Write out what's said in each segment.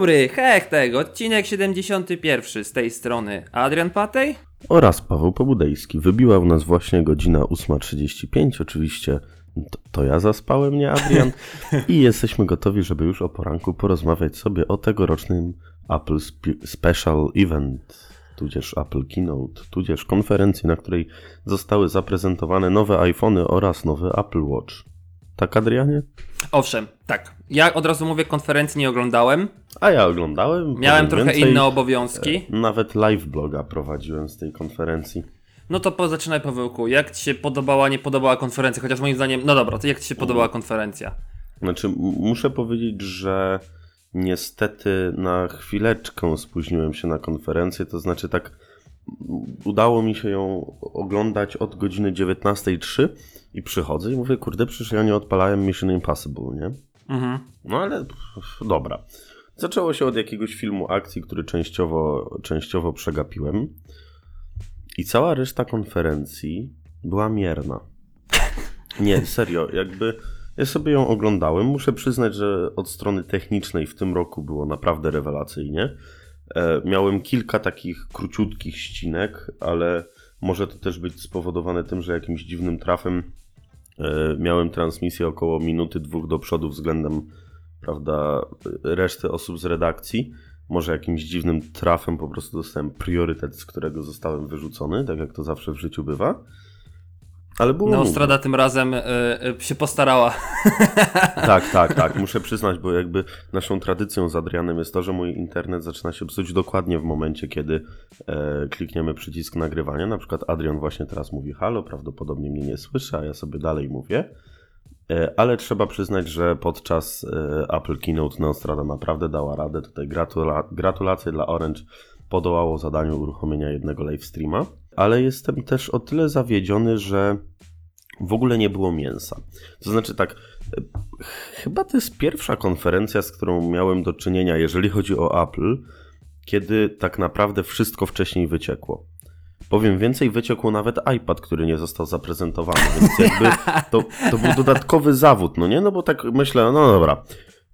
Dobry, hech tego, odcinek 71 z tej strony Adrian Patej oraz Paweł Pobudejski. Wybiła u nas właśnie godzina 8.35, oczywiście to, to, ja zaspałem, nie Adrian. I jesteśmy gotowi, żeby już o poranku porozmawiać sobie o tegorocznym Apple Special Event, tudzież Apple Keynote, tudzież konferencji, na której zostały zaprezentowane nowe iPhony oraz nowy Apple Watch. Tak, Adrianie? Owszem, tak. Ja od razu mówię, konferencji nie oglądałem. A ja oglądałem. Miałem trochę więcej, inne obowiązki. E, nawet live bloga prowadziłem z tej konferencji. No to po, zaczynaj Pawełku. Jak ci się podobała, nie podobała konferencja? Chociaż moim zdaniem, no dobra, to jak ci się podobała konferencja? Znaczy, muszę powiedzieć, że niestety na chwileczkę spóźniłem się na konferencję, to znaczy tak udało mi się ją oglądać od godziny 19.03 i przychodzę i mówię, kurde, przecież ja nie odpalałem Mission Impossible, nie? Mhm. No ale dobra. Zaczęło się od jakiegoś filmu akcji, który częściowo, częściowo przegapiłem. I cała reszta konferencji była mierna. Nie, serio, jakby ja sobie ją oglądałem. Muszę przyznać, że od strony technicznej w tym roku było naprawdę rewelacyjnie. E, miałem kilka takich króciutkich ścinek, ale może to też być spowodowane tym, że jakimś dziwnym trafem e, miałem transmisję około minuty, dwóch do przodu względem prawda, reszty osób z redakcji. Może jakimś dziwnym trafem po prostu dostałem priorytet, z którego zostałem wyrzucony, tak jak to zawsze w życiu bywa. Ale było Neostrada tym razem y, y, się postarała. Tak, tak, tak. Muszę przyznać, bo jakby naszą tradycją z Adrianem jest to, że mój internet zaczyna się psuć dokładnie w momencie, kiedy e, klikniemy przycisk nagrywania. Na przykład Adrian właśnie teraz mówi halo, prawdopodobnie mnie nie słyszy, a ja sobie dalej mówię. E, ale trzeba przyznać, że podczas e, Apple Keynote Neostrada naprawdę dała radę. Tutaj gratula gratulacje dla Orange podołało zadaniu uruchomienia jednego live streama. Ale jestem też o tyle zawiedziony, że w ogóle nie było mięsa. To znaczy tak, e, chyba to jest pierwsza konferencja, z którą miałem do czynienia, jeżeli chodzi o Apple, kiedy tak naprawdę wszystko wcześniej wyciekło. Powiem więcej, wyciekło nawet iPad, który nie został zaprezentowany, więc jakby to, to był dodatkowy zawód, no nie? No bo tak myślę, no dobra,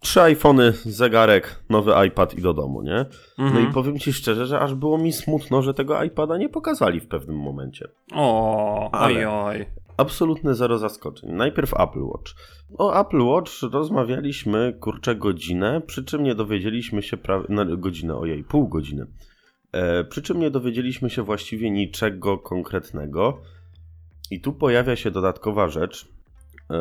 trzy iPhony, zegarek, nowy iPad i do domu, nie? No mhm. i powiem ci szczerze, że aż było mi smutno, że tego iPada nie pokazali w pewnym momencie. O, oj, oj. Absolutne zero zaskoczeń. Najpierw Apple Watch. O Apple Watch rozmawialiśmy kurczę godzinę, przy czym nie dowiedzieliśmy się prawie, no, godzinę, ojej, pół godziny. E, przy czym nie dowiedzieliśmy się właściwie niczego konkretnego. I tu pojawia się dodatkowa rzecz. E,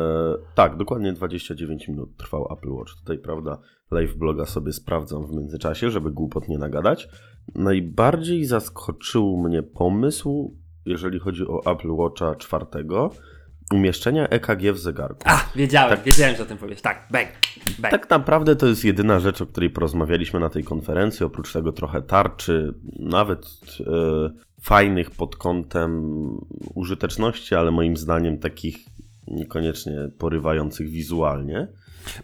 tak, dokładnie 29 minut trwał Apple Watch. Tutaj, prawda, live bloga sobie sprawdzam w międzyczasie, żeby głupot nie nagadać. Najbardziej zaskoczył mnie pomysł, jeżeli chodzi o Apple Watcha czwartego, umieszczenia EKG w zegarku. A, wiedziałem, tak, wiedziałem, że o tym powiesz. Tak, bang, bang. Tak naprawdę to jest jedyna rzecz, o której porozmawialiśmy na tej konferencji. Oprócz tego trochę tarczy, nawet e, fajnych pod kątem użyteczności, ale moim zdaniem takich niekoniecznie porywających wizualnie.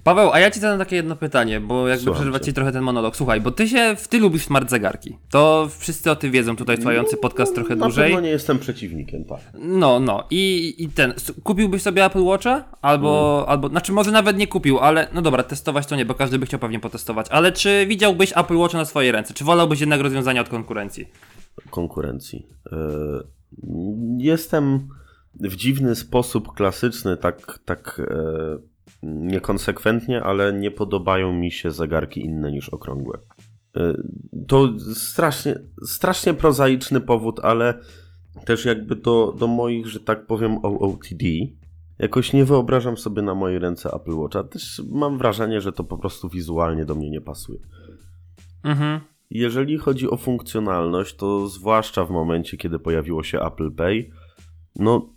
Paweł, a ja ci zadam takie jedno pytanie, bo jakby przerywa ci trochę ten monolog. Słuchaj, bo ty się, ty lubisz smart zegarki. To wszyscy o tym wiedzą, tutaj trwający podcast trochę na dłużej. Na nie jestem przeciwnikiem, tak. No, no. I, i ten, kupiłbyś sobie Apple Watcha? Albo, mm. albo, znaczy może nawet nie kupił, ale no dobra, testować to nie, bo każdy by chciał pewnie potestować. Ale czy widziałbyś Apple Watcha na swojej ręce? Czy wolałbyś jednak rozwiązania od konkurencji? Konkurencji. Yy, jestem w dziwny sposób klasyczny, tak, tak yy niekonsekwentnie, ale nie podobają mi się zegarki inne niż okrągłe. Y, to strasznie, strasznie prozaiczny powód, ale też jakby do, do moich, że tak powiem, OOTD. Jakoś nie wyobrażam sobie na mojej ręce Apple Watcha. Też mam wrażenie, że to po prostu wizualnie do mnie nie pasuje. Mhm. Jeżeli chodzi o funkcjonalność, to zwłaszcza w momencie, kiedy pojawiło się Apple Pay, no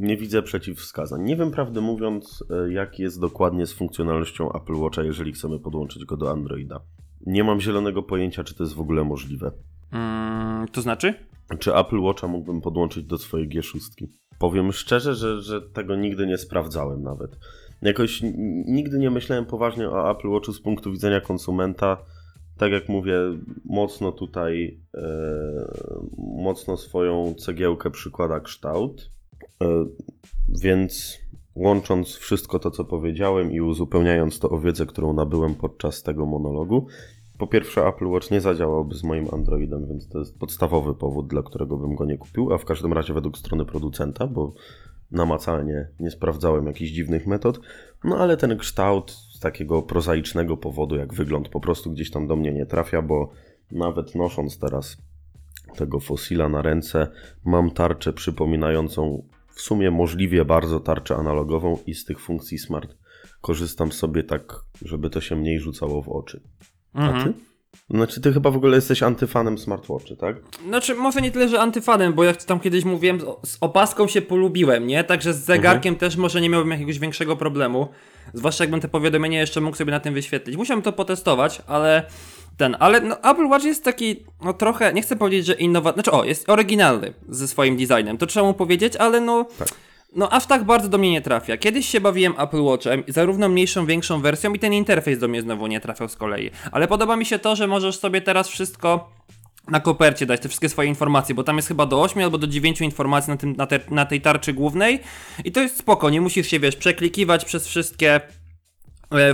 nie widzę przeciwwskazań. Nie wiem, prawdę mówiąc, e, jak jest dokładnie z funkcjonalnością Apple Watcha, jeżeli chcemy podłączyć go do Androida. Nie mam zielonego pojęcia, czy to jest w ogóle możliwe. Mm, to znaczy? Czy Apple Watcha mógłbym podłączyć do swojej G6? Powiem szczerze, że, że tego nigdy nie sprawdzałem nawet. Jakoś nigdy nie myślałem poważnie o Apple Watchu z punktu widzenia konsumenta. Tak jak mówię, mocno tutaj, e, mocno swoją cegiełkę przykłada kształt. E, więc łącząc wszystko to, co powiedziałem i uzupełniając to o wiedzę, którą nabyłem podczas tego monologu, po pierwsze Apple Watch nie zadziałałby z moim Androidem, więc to jest podstawowy powód, dla którego bym go nie kupił, a w każdym razie według strony producenta, bo namacalnie nie sprawdzałem jakichś dziwnych metod, no ale ten kształt z takiego prozaicznego powodu, jak wygląd, po prostu gdzieś tam do mnie nie trafia, bo nawet nosząc teraz tego fosila na ręce, mam tarczę przypominającą w sumie możliwie bardzo tarczę analogową i z tych funkcji smart korzystam sobie tak, żeby to się mniej rzucało w oczy. A Mhm. ty? Znaczy, ty chyba w ogóle jesteś antyfanem smartwatchy, tak? Znaczy, może nie tyle, że antyfanem, bo jak tam kiedyś mówiłem, z- opaską się polubiłem, nie? Także z zegarkiem też może nie miałbym jakiegoś większego problemu. Zwłaszcza jakbym te powiadomienia jeszcze mógł sobie na tym wyświetlić. Musiałem to potestować, ale ten, ale no, Apple Watch jest taki, no trochę, nie chcę powiedzieć, że innowacyjny, znaczy o, jest oryginalny ze swoim designem, to trzeba mu powiedzieć, ale no, Tak. No aż tak bardzo do mnie nie trafia. Kiedyś się bawiłem Apple Watchem, zarówno mniejszą, większą wersją i ten interfejs do mnie znowu nie trafiał z kolei. Ale podoba mi się to, że możesz sobie teraz wszystko na kopercie dać te wszystkie swoje informacje, bo tam jest chyba do 8 albo do 9 informacji na, tym, na, te, na tej tarczy głównej i to jest spoko, nie musisz się, wiesz, przeklikiwać przez wszystkie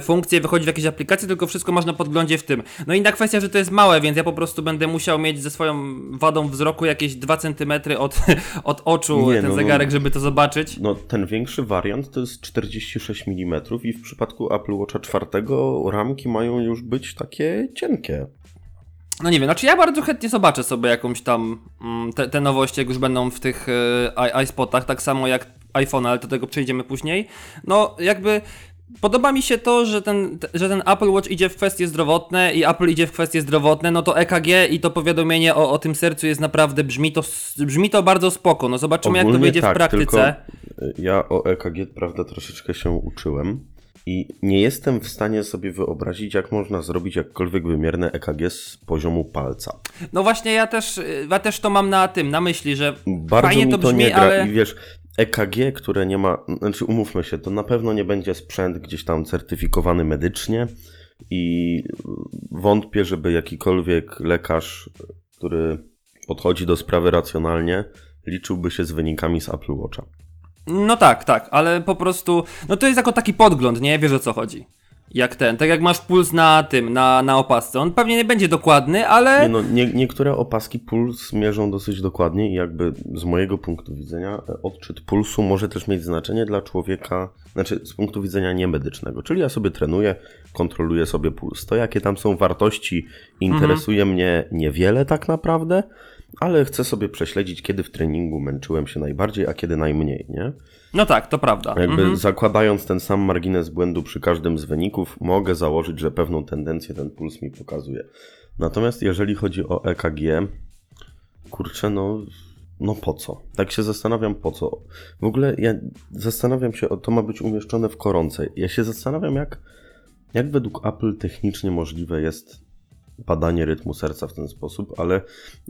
funkcje, wychodzić w jakieś aplikacje, tylko wszystko masz na podglądzie w tym. No i inna kwestia, że to jest małe, więc ja po prostu będę musiał mieć ze swoją wadą wzroku jakieś 2 cm od, od oczu Nie, ten no, no. zegarek, żeby to zobaczyć. No, ten większy wariant to jest 46 mm i w przypadku Apple Watcha 4 ramki mają już być takie cienkie. No nie wiem, znaczy ja bardzo chętnie zobaczę sobie jakąś tam mm, te, te nowości, jak już będą w tych e, i- iSpotach, tak samo jak iPhone, ale do tego przejdziemy później. No jakby podoba mi się to, że ten, te- że ten Apple Watch idzie w kwestie zdrowotne i Apple idzie w kwestie zdrowotne, no to EKG i to powiadomienie o, o tym sercu jest naprawdę, brzmi to, brzmi to bardzo spoko, no zobaczymy jak to Ogólnie wyjdzie tak, w praktyce. Ja o EKG, prawda, troszeczkę się uczyłem i nie jestem w stanie sobie wyobrazić, jak można zrobić jakkolwiek wymierne EKG z poziomu palca. No właśnie ja też, ja też to mam na tym, na myśli, że Bardzo fajnie mi to to, brzmi, nie gra ale... i wiesz, EKG, które nie ma, znaczy umówmy się, to na pewno nie będzie sprzęt gdzieś tam certyfikowany medycznie i wątpię, żeby jakikolwiek lekarz, który podchodzi do sprawy racjonalnie, liczyłby się z wynikami z Apple Watcha. No tak, tak, ale po prostu, no to jest jako taki podgląd, nie? Wiesz o co chodzi. Jak ten, tak jak masz puls na tym, na, na opasce. On pewnie nie będzie dokładny, ale... Nie no, nie, niektóre opaski puls mierzą dosyć dokładnie i jakby z mojego punktu widzenia e, odczyt pulsu może też mieć znaczenie dla człowieka, znaczy z punktu widzenia niemedycznego. Czyli ja sobie trenuję, kontroluję sobie puls. To jakie tam są wartości interesuje mnie niewiele tak naprawdę, ale chcę sobie prześledzić, kiedy w treningu męczyłem się najbardziej, a kiedy najmniej, nie? No tak, to prawda. Jakby Mhm. zakładając ten sam margines błędu przy każdym z wyników, mogę założyć, że pewną tendencję ten puls mi pokazuje. Natomiast jeżeli chodzi o EKG, kurczę, no, no po co? Tak się zastanawiam po co. W ogóle ja zastanawiam się, to ma być umieszczone w koronce. Ja się zastanawiam, jak, jak według Apple technicznie możliwe jest badanie rytmu serca w ten sposób, ale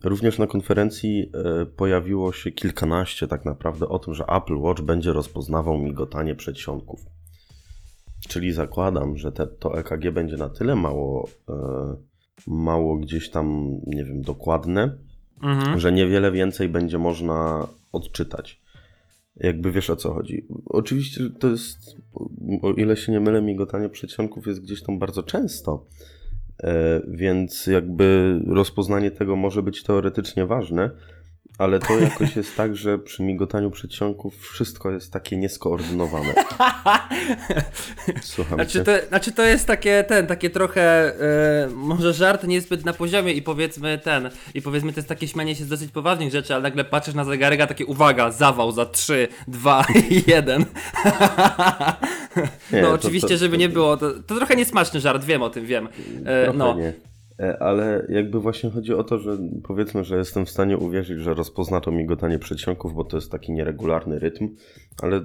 również na konferencji e, pojawiło się kilkanaście tak naprawdę o tym, że Apple Watch będzie rozpoznawał migotanie przedsionków. Czyli zakładam, że te, to EKG będzie na tyle mało, e, mało gdzieś tam, nie wiem, dokładne, Mhm. że niewiele więcej będzie można odczytać. Jakby wiesz o co chodzi. Oczywiście to jest, o ile się nie mylę, migotanie przedsionków jest gdzieś tam bardzo często, więc jakby rozpoznanie tego może być teoretycznie ważne, ale to jakoś jest tak, że przy migotaniu przedsionków wszystko jest takie nieskoordynowane. Słucham Znaczy cię. to, znaczy to jest takie ten, takie trochę e, może żart niezbyt na poziomie i powiedzmy ten, i powiedzmy to jest takie śmianie się z dosyć poważnych rzeczy, ale nagle patrzysz na zegarek, a takie uwaga, zawał za 3, 2, 1. Nie, no to- oczywiście, to- żeby to- nie było, to, to trochę niesmaczny żart, wiem o tym, wiem. E, no. nie. E, Ale jakby właśnie chodzi o to, że powiedzmy, że jestem w stanie uwierzyć, że rozpozna to migotanie przedsionków, bo to jest taki nieregularny rytm, ale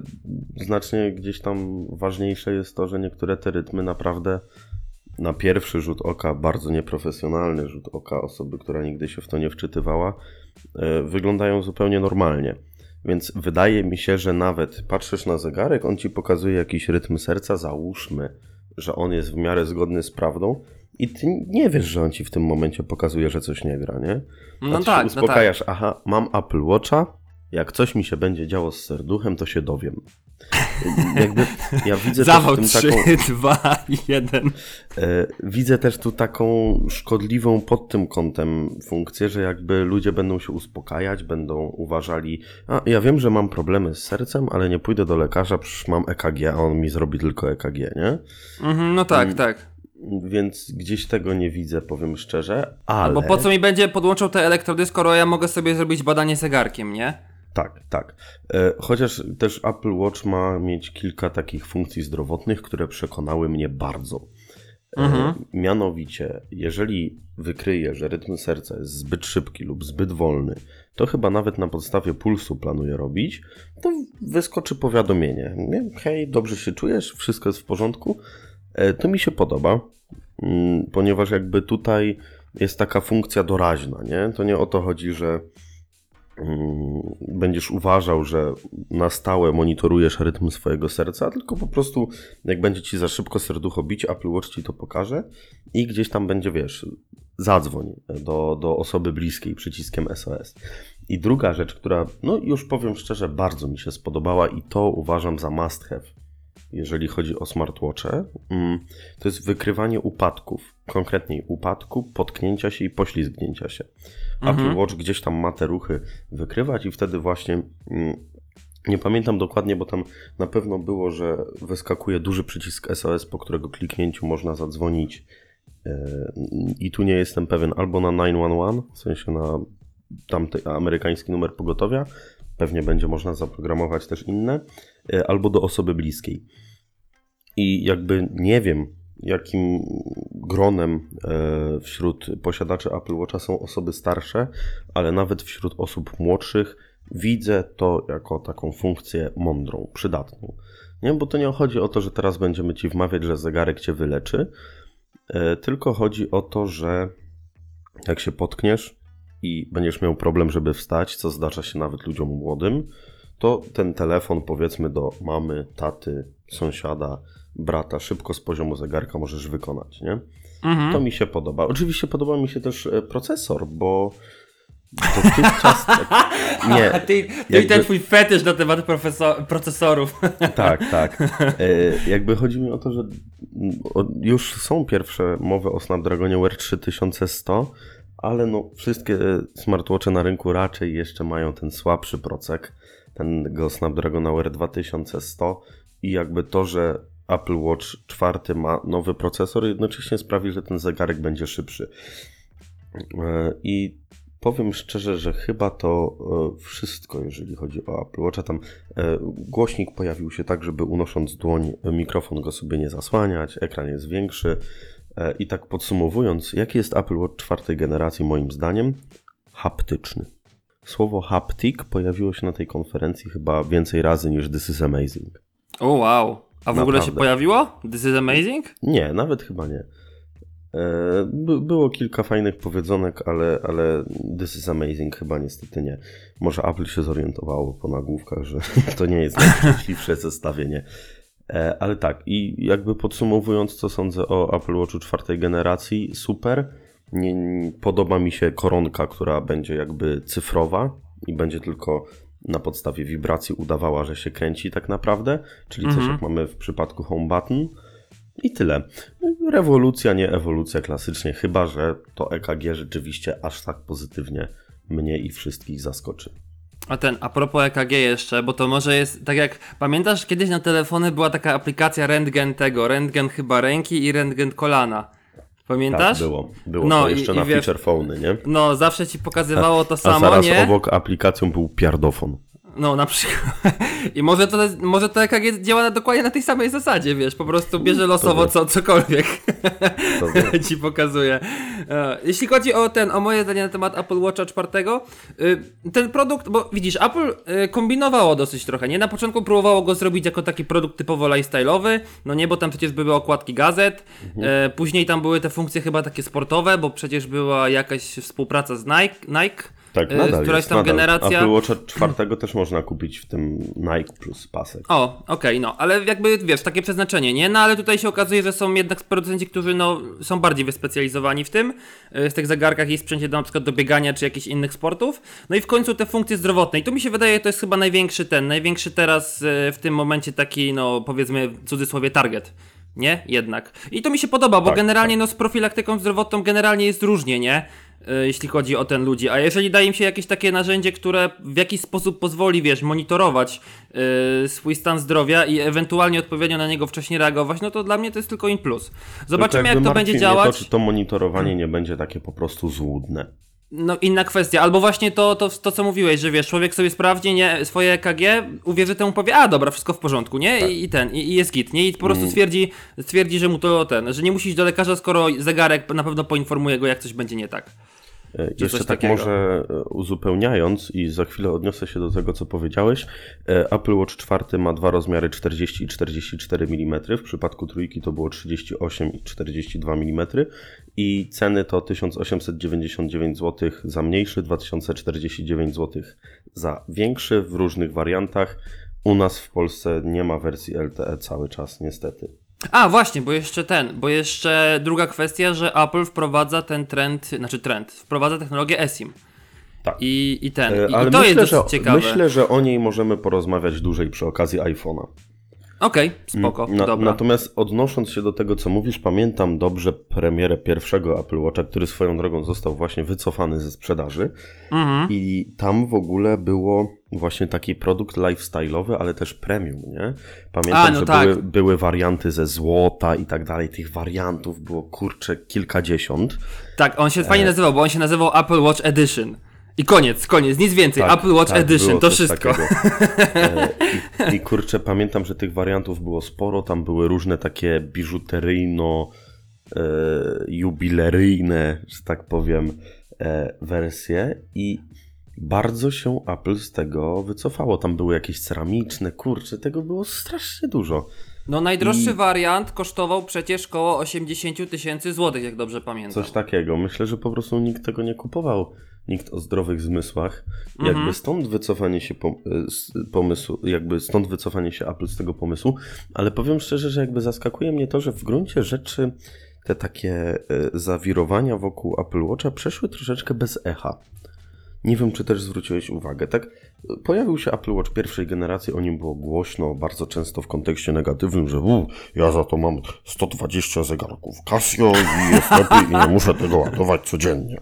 znacznie gdzieś tam ważniejsze jest to, że niektóre te rytmy naprawdę na pierwszy rzut oka, bardzo nieprofesjonalny rzut oka osoby, która nigdy się w to nie wczytywała, e, wyglądają zupełnie normalnie. Więc wydaje mi się, że nawet patrzysz na zegarek, on ci pokazuje jakiś rytm serca, załóżmy, że on jest w miarę zgodny z prawdą i ty nie wiesz, że on ci w tym momencie pokazuje, że coś nie gra, nie? A No ty tak, się no uspokajasz, aha, mam Apple Watcha, jak coś mi się będzie działo z serduchem, to się dowiem. Jakby ja widzę Zawał też w tym 3, taką, 2, 1. e, widzę też tu taką szkodliwą pod tym kątem funkcję, że jakby ludzie będą się uspokajać, będą uważali, a ja wiem, że mam problemy z sercem, ale nie pójdę do lekarza, przecież mam EKG, a on mi zrobi tylko EKG, nie? Mhm, no tak, tak. Więc gdzieś tego nie widzę, powiem szczerze, ale... Bo po co mi będzie podłączał te elektrody, skoro ja mogę sobie zrobić badanie zegarkiem, nie? Tak, tak. E, Chociaż też Apple Watch ma mieć kilka takich funkcji zdrowotnych, które przekonały mnie bardzo. E, Mhm. Mianowicie, jeżeli wykryje, że rytm serca jest zbyt szybki lub zbyt wolny, to chyba nawet na podstawie pulsu planuje robić, to wyskoczy powiadomienie. Nie? Hej, dobrze się czujesz, wszystko jest w porządku. E, To mi się podoba, mm, ponieważ jakby tutaj jest taka funkcja doraźna, nie? To nie o to chodzi, że będziesz uważał, że na stałe monitorujesz rytm swojego serca, tylko po prostu jak będzie ci za szybko serducho bić, Apple Watch ci to pokaże i gdzieś tam będzie, wiesz, zadzwoń do, do osoby bliskiej przyciskiem SOS. I druga rzecz, która, no już powiem szczerze, bardzo mi się spodobała i to uważam za must have, jeżeli chodzi o smartwatche, mm, to jest wykrywanie upadków. Konkretniej upadku, potknięcia się i poślizgnięcia się. Apple Watch gdzieś tam ma te ruchy wykrywać i wtedy właśnie mm, nie pamiętam dokładnie, bo tam na pewno było, że wyskakuje duży przycisk SOS, po którego kliknięciu można zadzwonić. e, I tu nie jestem pewien, albo na 911, w sensie na tamty amerykański numer pogotowia. Pewnie będzie można zaprogramować też inne, e, albo do osoby bliskiej. I jakby nie wiem, jakim gronem e, wśród posiadaczy Apple Watcha są osoby starsze, ale nawet wśród osób młodszych widzę to jako taką funkcję mądrą, przydatną. Nie, bo to nie chodzi o to, że teraz będziemy ci wmawiać, że zegarek cię wyleczy, e, tylko chodzi o to, że jak się potkniesz i będziesz miał problem, żeby wstać, co zdarza się nawet ludziom młodym, to ten telefon, powiedzmy, do mamy, taty, sąsiada, brata, szybko z poziomu zegarka możesz wykonać, nie? Mhm. To mi się podoba. Oczywiście podoba mi się też e, procesor, bo dotychczas... nie, ty, ty i jakby- ten twój fetysz na temat procesorów. tak, tak. E, jakby chodzi mi o to, że już są pierwsze mowy o Snapdragonie Wear 3100, ale no wszystkie smartwatche na rynku raczej jeszcze mają ten słabszy procek, ten go Snapdragona Wear 2100 i jakby to, że Apple Watch 4 ma nowy procesor, jednocześnie sprawi, że ten zegarek będzie szybszy. E, I powiem szczerze, że chyba to e, wszystko, jeżeli chodzi o Apple Watcha. Tam e, głośnik pojawił się tak, żeby unosząc dłoń, mikrofon go sobie nie zasłaniać, ekran jest większy. I tak podsumowując, jaki jest Apple Watch czwartej generacji moim zdaniem? Haptyczny. Słowo haptic pojawiło się na tej konferencji chyba więcej razy niż This is amazing. O wow. A w ogóle się pojawiło? This is amazing? Nie, nawet chyba nie. E, by, było kilka fajnych powiedzonek, ale, ale This is amazing chyba niestety nie. Może Apple się zorientowało po nagłówkach, że to nie jest najszczęśliwsze zestawienie. E, ale tak, i jakby podsumowując, co sądzę o Apple Watchu czwartej generacji, super. Nie, nie- podoba mi się koronka, która będzie jakby cyfrowa i będzie tylko na podstawie wibracji udawała, że się kręci tak naprawdę, czyli coś Mhm. jak mamy w przypadku Home Button. I tyle. Rewolucja, nie ewolucja klasycznie, chyba że to EKG rzeczywiście aż tak pozytywnie mnie i wszystkich zaskoczy. A ten, a propos EKG jeszcze, bo to może jest, tak jak pamiętasz, kiedyś na telefony była taka aplikacja rentgen tego, rentgen chyba ręki i rentgen kolana. Pamiętasz? Tak, było. Było No to i- jeszcze i na wiesz- feature phony, nie? No, zawsze ci pokazywało to A samo, zaraz nie? obok aplikacją był piardofon. No, na przykład. I może to, może to EKG działa na, dokładnie na tej samej zasadzie, wiesz, po prostu bierze losowo co, cokolwiek ci pokazuje. E, Jeśli chodzi o ten, o moje zdanie na temat Apple Watcha czwartego, y, ten produkt, bo widzisz, Apple y, kombinowało dosyć trochę, nie? Na początku próbowało go zrobić jako taki produkt typowo lifestyle'owy, no nie, bo tam przecież były okładki gazet, Mhm. e, później tam były te funkcje chyba takie sportowe, bo przecież była jakaś współpraca z Nike, Nike Tak, y, nadal któraś jest, tam nadal. generacja. Apple Watcha czwartego też można kupić w tym Nike plus pasek. O, okej, no, ale jakby wiesz, takie przeznaczenie, nie? No ale tutaj się okazuje, że są jednak producenci, którzy no, są bardziej wyspecjalizowani w tym, y, w tych zegarkach i sprzęcie do na przykład do biegania czy jakichś innych sportów. No i w końcu te funkcje zdrowotne. I tu mi się wydaje, to jest chyba największy ten, największy teraz y, w tym momencie taki, no powiedzmy w cudzysłowie target. Nie? Jednak. I to mi się podoba, bo Tak, generalnie no z profilaktyką zdrowotną generalnie jest różnie, nie? Y, jeśli chodzi o ten ludzi. A jeżeli daje im się jakieś takie narzędzie, które w jakiś sposób pozwoli, wiesz, monitorować y, swój stan zdrowia i ewentualnie odpowiednio na niego wcześniej reagować, no to dla mnie to jest tylko in plus. Zobaczymy, Tylko jak jakby to będzie działać. To, czy to monitorowanie nie będzie takie po prostu złudne. No inna kwestia, albo właśnie to, to, to co mówiłeś, że wiesz, człowiek sobie sprawdzi nie, swoje EKG, uwierzy temu, powie, a dobra, wszystko w porządku, nie? I, I ten, i, i jest git, nie? I po prostu stwierdzi, stwierdzi, że mu to ten, że nie musi iść do lekarza, skoro zegarek na pewno poinformuje go, jak coś będzie nie tak. E, Jeszcze tak takiego. może e, uzupełniając i za chwilę odniosę się do tego, co powiedziałeś. E, Apple Watch 4 ma dwa rozmiary 40 i 44 mm. W przypadku trójki to było 38 i 42 mm. I ceny to 1899 zł za mniejszy, 2049 zł za większy w różnych wariantach. U nas w Polsce nie ma wersji LTE cały czas, niestety. A, właśnie, bo jeszcze ten, bo jeszcze druga kwestia, że Apple wprowadza ten trend, znaczy trend, wprowadza technologię eSIM. Tak. I, i ten, E, i, Ale i to myślę, jest że, ciekawe. myślę, że o niej możemy porozmawiać dłużej przy okazji iPhone'a. Okej, spoko, Na, dobra. Natomiast odnosząc się do tego, co mówisz, pamiętam dobrze premierę pierwszego Apple Watcha, który swoją drogą został właśnie wycofany ze sprzedaży. Mhm. I tam w ogóle było właśnie taki produkt lifestyle'owy, ale też premium, nie? Pamiętam, A, no że tak. były, były warianty ze złota i tak dalej. Tych wariantów było kurczę kilkadziesiąt. Tak, on E. się fajnie nazywał, bo on się nazywał Apple Watch Edition. I koniec, koniec, nic więcej. Tak, Apple Watch tak, Edition, to wszystko. E, I, I kurczę, pamiętam, że tych wariantów było sporo. Tam były różne takie biżuteryjno, e, jubileryjne, że tak powiem, e, wersje. I bardzo się Apple z tego wycofało. Tam były jakieś ceramiczne, kurczę, tego było strasznie dużo. No najdroższy I- wariant kosztował przecież koło 80 tysięcy złotych, jak dobrze pamiętam. Coś takiego. Myślę, że po prostu nikt tego nie kupował. Nikt o zdrowych zmysłach. Mhm. Jakby stąd wycofanie się z pomysłu, jakby stąd wycofanie się Apple z tego pomysłu, ale powiem szczerze, że jakby zaskakuje mnie to, że w gruncie rzeczy te takie e, zawirowania wokół Apple Watcha przeszły troszeczkę bez echa. Nie wiem, czy też zwróciłeś uwagę, tak? Pojawił się Apple Watch pierwszej generacji, o nim było głośno, bardzo często w kontekście negatywnym, że ja za to mam 120 zegarków Casio i jest lepiej i nie muszę tego ładować codziennie.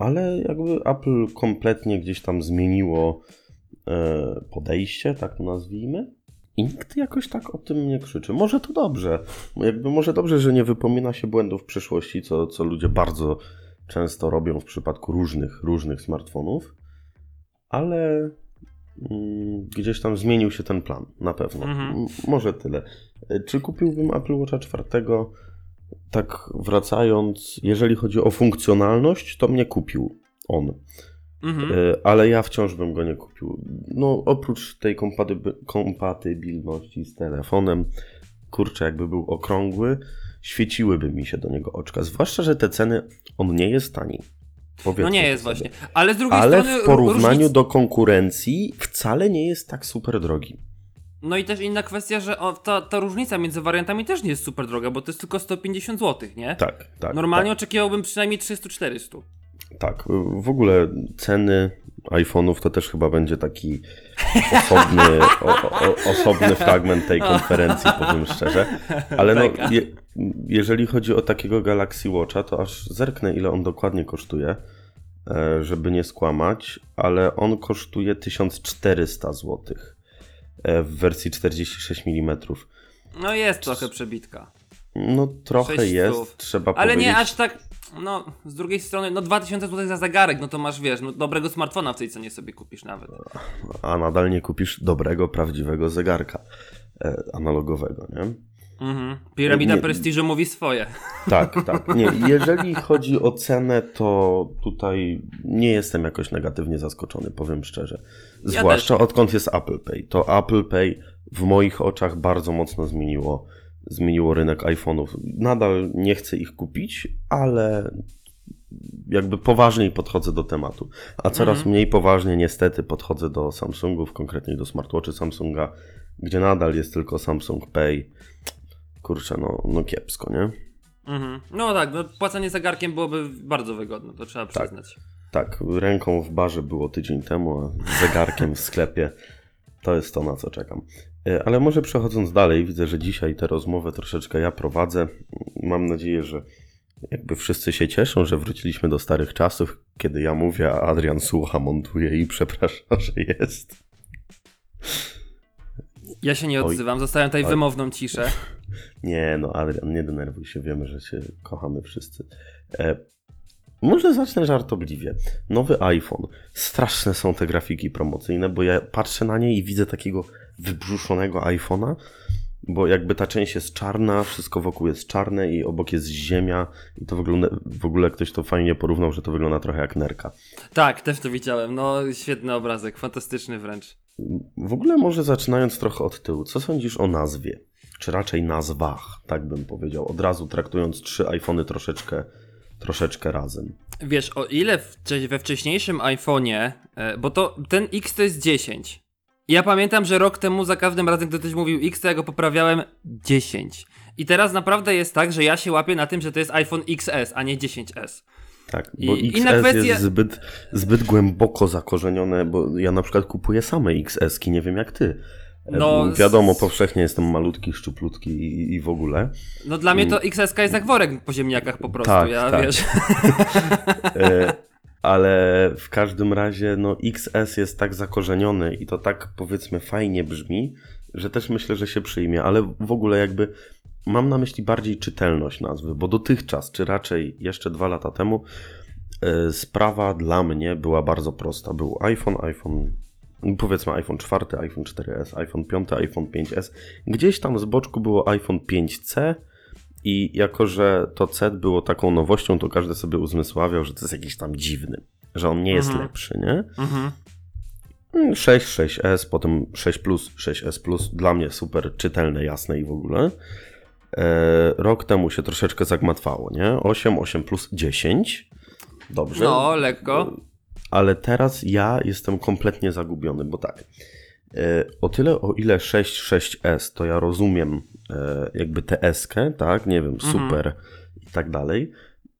Ale jakby Apple kompletnie gdzieś tam zmieniło e, podejście, tak to nazwijmy. I nikt jakoś tak o tym nie krzyczy. Może to dobrze. Jakby może dobrze, że nie wypomina się błędów w przyszłości, co, co ludzie bardzo często robią w przypadku różnych, różnych smartfonów. Ale mm, gdzieś tam zmienił się ten plan, na pewno. Mhm. Może tyle. E, Czy kupiłbym Apple Watcha czwartego? Tak wracając, jeżeli chodzi o funkcjonalność, to mnie kupił on. Mhm. E, Ale ja wciąż bym go nie kupił. No, oprócz tej kompatybilności z telefonem, kurczę, jakby był okrągły, świeciłyby mi się do niego oczka. Zwłaszcza, że te ceny, on nie jest tani. Powiedzmy No nie jest sobie. właśnie. Ale z drugiej Ale strony w porównaniu różnic... do konkurencji wcale nie jest tak super drogi. No i też inna kwestia, że o, ta, ta różnica między wariantami też nie jest super droga, bo to jest tylko 150 zł, nie? Tak, tak. Normalnie oczekiwałbym przynajmniej 300-400. Tak, w ogóle ceny iPhone'ów to też chyba będzie taki osobny, o, o, osobny fragment tej konferencji, powiem szczerze. Ale no, je, jeżeli chodzi o takiego Galaxy Watcha, to aż zerknę ile on dokładnie kosztuje, e, żeby nie skłamać, ale on kosztuje 1400 zł e, w wersji 46 mm. No jest trochę przebitka. No trochę jest, trzeba Ale powiedzieć. nie aż tak. No, z drugiej strony, no 2000 zł za zegarek, no to masz, wiesz, no dobrego smartfona w tej cenie sobie kupisz nawet. a nadal nie kupisz dobrego, prawdziwego zegarka e, analogowego, nie? Mhm. Piramida Nie- prestiżu mówi swoje. Tak, tak. Nie, jeżeli chodzi o cenę, to tutaj nie jestem jakoś negatywnie zaskoczony, powiem szczerze. Zwłaszcza odkąd jest Apple Pay. To Apple Pay w moich oczach bardzo mocno zmieniło, zmieniło rynek iPhone'ów. Nadal nie chcę ich kupić, ale jakby poważniej podchodzę do tematu, a coraz Mhm. mniej poważnie niestety podchodzę do Samsungów, konkretnie do smartwatchy Samsunga, gdzie nadal jest tylko Samsung Pay. Kurczę, no, no kiepsko, nie? Mhm. No tak, no płacenie zegarkiem byłoby bardzo wygodne, to trzeba Tak. przyznać. Tak, ręką w barze było tydzień temu, a zegarkiem w sklepie to jest to, na co czekam. E, Ale może przechodząc dalej, widzę, że dzisiaj tę rozmowę troszeczkę ja prowadzę. Mam nadzieję, że jakby wszyscy się cieszą, że wróciliśmy do starych czasów, kiedy ja mówię, a Adrian słucha, montuje i przeprasza, że jest. Ja się nie Oj. odzywam, zostawiam tutaj Oj. wymowną ciszę. Nie, no Adrian, nie denerwuj się, wiemy, że się kochamy wszyscy. E, może zacznę żartobliwie. Nowy iPhone. Straszne są te grafiki promocyjne, bo ja patrzę na nie i widzę takiego wybrzuszonego iPhone'a, bo jakby ta część jest czarna, wszystko wokół jest czarne i obok jest ziemia i to wygląda, w ogóle ktoś to fajnie porównał, że to wygląda trochę jak nerka. Tak, też to widziałem. No, świetny obrazek, fantastyczny wręcz. W ogóle może zaczynając trochę od tyłu, co sądzisz o nazwie? Czy raczej nazwach, tak bym powiedział, od razu traktując trzy iPhony troszeczkę, troszeczkę razem. Wiesz, o ile we wcześniejszym iPhone'ie, e, bo to ten X to jest 10. I Ja pamiętam, że rok temu za każdym razem, gdy ktoś mówił X, to ja go poprawiałem 10. I teraz naprawdę jest tak, że ja się łapię na tym, że to jest iPhone XS, a nie 10S. Tak, I- bo inna XS kwestia- jest zbyt, zbyt głęboko zakorzenione, bo ja na przykład kupuję same XS-ki, nie wiem jak ty. E, No, Wiadomo, powszechnie jestem malutki, szczuplutki i, i w ogóle. No dla mnie to XS jest jak worek po ziemniakach po prostu, Tak, ja tak. wiesz. E, ale w każdym razie, no XS jest tak zakorzeniony i to tak powiedzmy fajnie brzmi, że też myślę, że się przyjmie, ale w ogóle jakby mam na myśli bardziej czytelność nazwy, bo dotychczas, czy raczej jeszcze dwa lata temu, e, sprawa dla mnie była bardzo prosta. Był iPhone, iPhone, powiedzmy iPhone 4, iPhone 4S, iPhone 5, iPhone 5S. Gdzieś tam z boczku było iPhone 5C i jako, że to C było taką nowością, to każdy sobie uzmysławiał, że to jest jakiś tam dziwny, że on nie jest Mhm. lepszy, nie? Mhm. 6, 6S, potem 6 plus, 6S plus, dla mnie super czytelne, jasne i w ogóle. E, rok temu się troszeczkę zagmatwało, nie? 8, 8 plus 10. Dobrze. No, lekko. Ale teraz ja jestem kompletnie zagubiony, bo tak. E, o tyle, o ile 6, 6S, to ja rozumiem e, jakby tę eskę, tak? Nie wiem, super i tak dalej.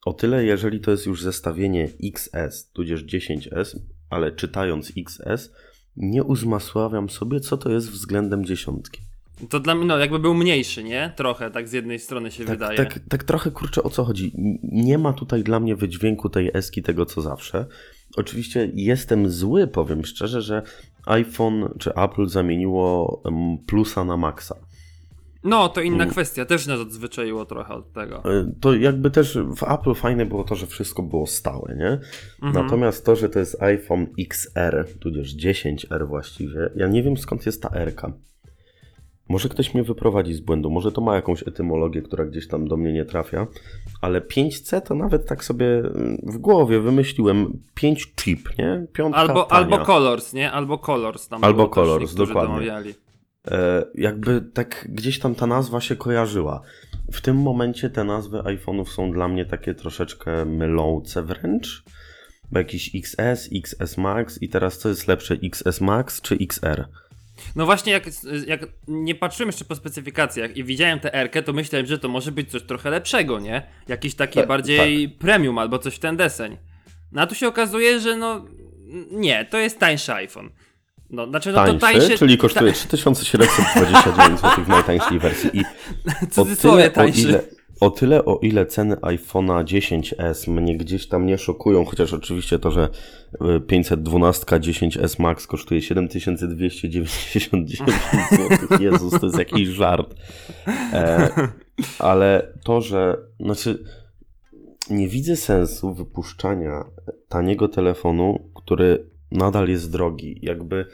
O tyle, jeżeli to jest już zestawienie XS, tudzież 10S, ale czytając XS, nie uzmasławiam sobie, co to jest względem dziesiątki. To dla mnie, no jakby był mniejszy, nie? Trochę, tak z jednej strony się Tak, wydaje. tak, tak trochę kurczę o co chodzi. Nie ma tutaj dla mnie wydźwięku tej eski tego co zawsze. Oczywiście jestem zły, powiem szczerze, że iPhone czy Apple zamieniło plusa na maxa. No, to inna Mm. kwestia, też nas odzwyczaiło trochę od tego. E, To jakby też w Apple fajne było to, że wszystko było stałe, nie? Mhm. Natomiast to, że to jest iPhone XR, tudzież 10R właściwie, ja nie wiem skąd jest ta R. Może ktoś mnie wyprowadzi z błędu, może to ma jakąś etymologię, która gdzieś tam do mnie nie trafia, ale 5C to nawet tak sobie mm, w głowie wymyśliłem 5 chip, nie? Piątka Albo, tania. albo Colors, nie? Albo Colors tam Albo Colors, dokładnie. domawiali. E, jakby tak gdzieś tam ta nazwa się kojarzyła. W tym momencie te nazwy iPhone'ów są dla mnie takie troszeczkę mylące wręcz. Bo jakiś XS, XS Max i teraz co jest lepsze, XS Max czy XR? No właśnie, jak, jak nie patrzyłem jeszcze po specyfikacjach i widziałem tę R-kę, to myślałem, że to może być coś trochę lepszego, nie? Jakiś taki Tak, bardziej premium albo coś w ten deseń. No a tu się okazuje, że no nie, to jest tańszy iPhone. No, znaczy, no Tańszy, to tańszy. czyli kosztuje 3729 zł w najtańszej wersji. I cudzysłowie tyle, o tańszy. ile, o tyle, o ile ceny iPhone'a 10s mnie gdzieś tam nie szokują, chociaż oczywiście to, że y, 512 10s Max kosztuje 7299 zł. Jezus, to jest jakiś żart. E, ale to, że znaczy nie widzę sensu wypuszczania taniego telefonu, który nadal jest drogi. Jakby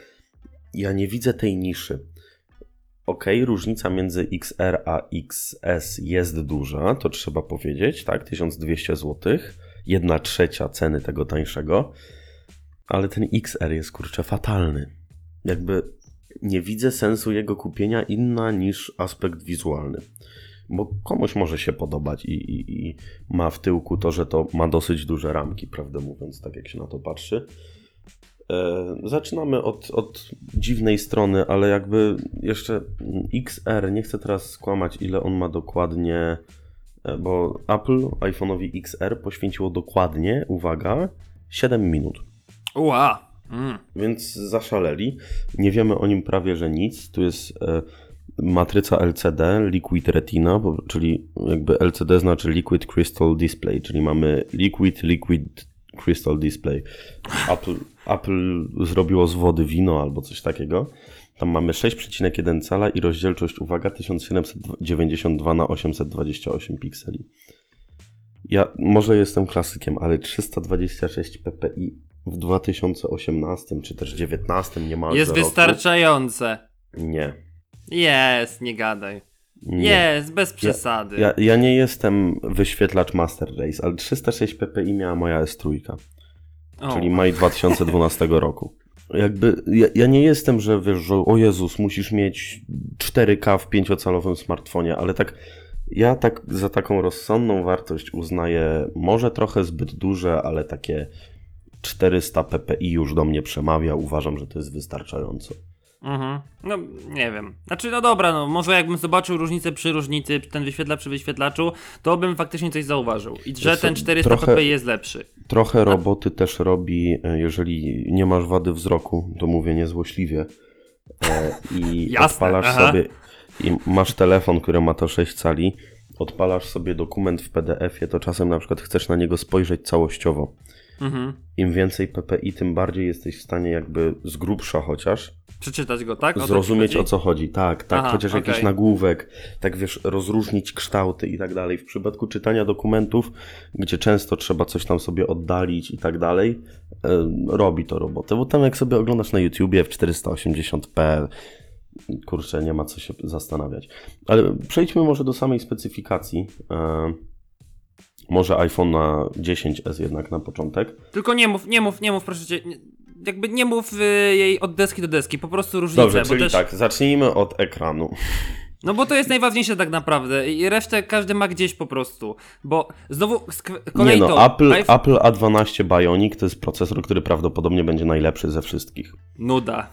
ja nie widzę tej niszy. Ok, różnica między XR a XS jest duża, to trzeba powiedzieć, tak, 1200 zł, jedna trzecia ceny tego tańszego, ale ten XR jest kurczę fatalny. Jakby nie widzę sensu jego kupienia inna niż aspekt wizualny. bo komuś może się podobać i, i, i ma w tyłku to, że to ma dosyć duże ramki, prawdę mówiąc, tak jak się na to patrzy. E, zaczynamy od, od dziwnej strony, ale jakby jeszcze XR, nie chcę teraz skłamać, ile on ma dokładnie, e, bo Apple iPhone'owi XR poświęciło dokładnie, uwaga, 7 minut. Ua. Mm. Więc zaszaleli. Nie wiemy o nim prawie, że nic. Tu jest e, matryca LCD, Liquid Retina, czyli jakby LCD znaczy Liquid Crystal Display, czyli mamy Liquid Liquid Crystal Display. Apple, Apple zrobiło z wody wino albo coś takiego. Tam mamy 6,1 cala i rozdzielczość, uwaga, 1792 na 828 pikseli. Ja może jestem klasykiem, ale 326 ppi w 2018 czy też 2019 niemalże Jest roku. wystarczające. Nie. Jest, nie gadaj. Nie. Jest, bez przesady. Ja, ja nie jestem wyświetlacz Master Race, ale 306 ppi miała moja S3, O. czyli maj 2012 roku. Jakby ja, ja nie jestem, że wiesz, że o Jezus, musisz mieć 4K w 5-calowym smartfonie, ale tak ja tak za taką rozsądną wartość uznaję może trochę zbyt duże, ale takie 400 ppi już do mnie przemawia. Uważam, że to jest wystarczająco. Mhm. No, nie wiem. Znaczy, no dobra, no może jakbym zobaczył różnicę przy różnicy, ten wyświetlacz przy wyświetlaczu, to bym faktycznie coś zauważył. I że ten 400 trochę- ppi jest lepszy. Trochę roboty też robi, e, jeżeli nie masz wady wzroku, to mówię niezłośliwie. E, I Jasne, odpalasz aha. sobie, i masz telefon, który ma to 6 cali, odpalasz sobie dokument w PDF-ie, to czasem na przykład chcesz na niego spojrzeć całościowo. Mhm. Im więcej PPI, tym bardziej jesteś w stanie jakby z grubsza chociaż Przeczytać go, tak? O zrozumieć o co chodzi. Tak, tak, Aha, chociaż jakiś okej. nagłówek, tak wiesz, rozróżnić kształty i tak dalej. W przypadku czytania dokumentów, gdzie często trzeba coś tam sobie oddalić i tak dalej, robi to robotę, bo tam jak sobie oglądasz na YouTubie w 480p, kurczę, nie ma co się zastanawiać. Ale przejdźmy może do samej specyfikacji. Może iPhone na 10s jednak na początek. Tylko nie mów, nie mów, nie mów, proszę cię. Jakby nie mów y, jej od deski do deski, po prostu różnicę. Dobrze, czyli też, tak, zacznijmy od ekranu. No bo to jest najważniejsze tak naprawdę i resztę każdy ma gdzieś po prostu. Bo znowu sk- kolej Nie no. Apple, iPhone- Apple A12 Bionic to jest procesor, który prawdopodobnie będzie najlepszy ze wszystkich. Nuda.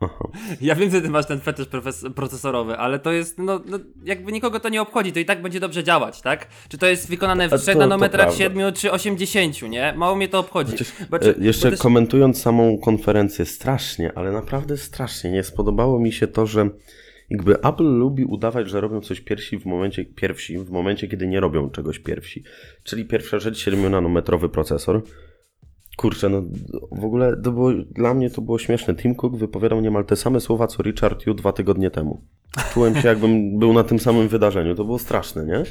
Ja wiem, że ty masz ten fetysz procesorowy, ale to jest, no, no, jakby nikogo to nie obchodzi, to i tak będzie dobrze działać, tak? Czy to jest wykonane w To- 3 to nanometrach, prawda. 7 czy 80, nie? Mało mnie to obchodzi. Bo, E, czy, Jeszcze też, komentując samą konferencję, strasznie, ale naprawdę strasznie nie spodobało mi się to, że jakby Apple lubi udawać, że robią coś pierwsi w momencie, pierwsi w momencie, kiedy nie robią czegoś pierwsi. Czyli pierwsza rzecz, 7-nanometrowy procesor. Kurczę, no w ogóle to było, dla mnie to było śmieszne. Tim Cook wypowiadał niemal te same słowa, co Richard Yu dwa tygodnie temu. Czułem się, jakbym był na tym samym wydarzeniu. To było straszne, nie?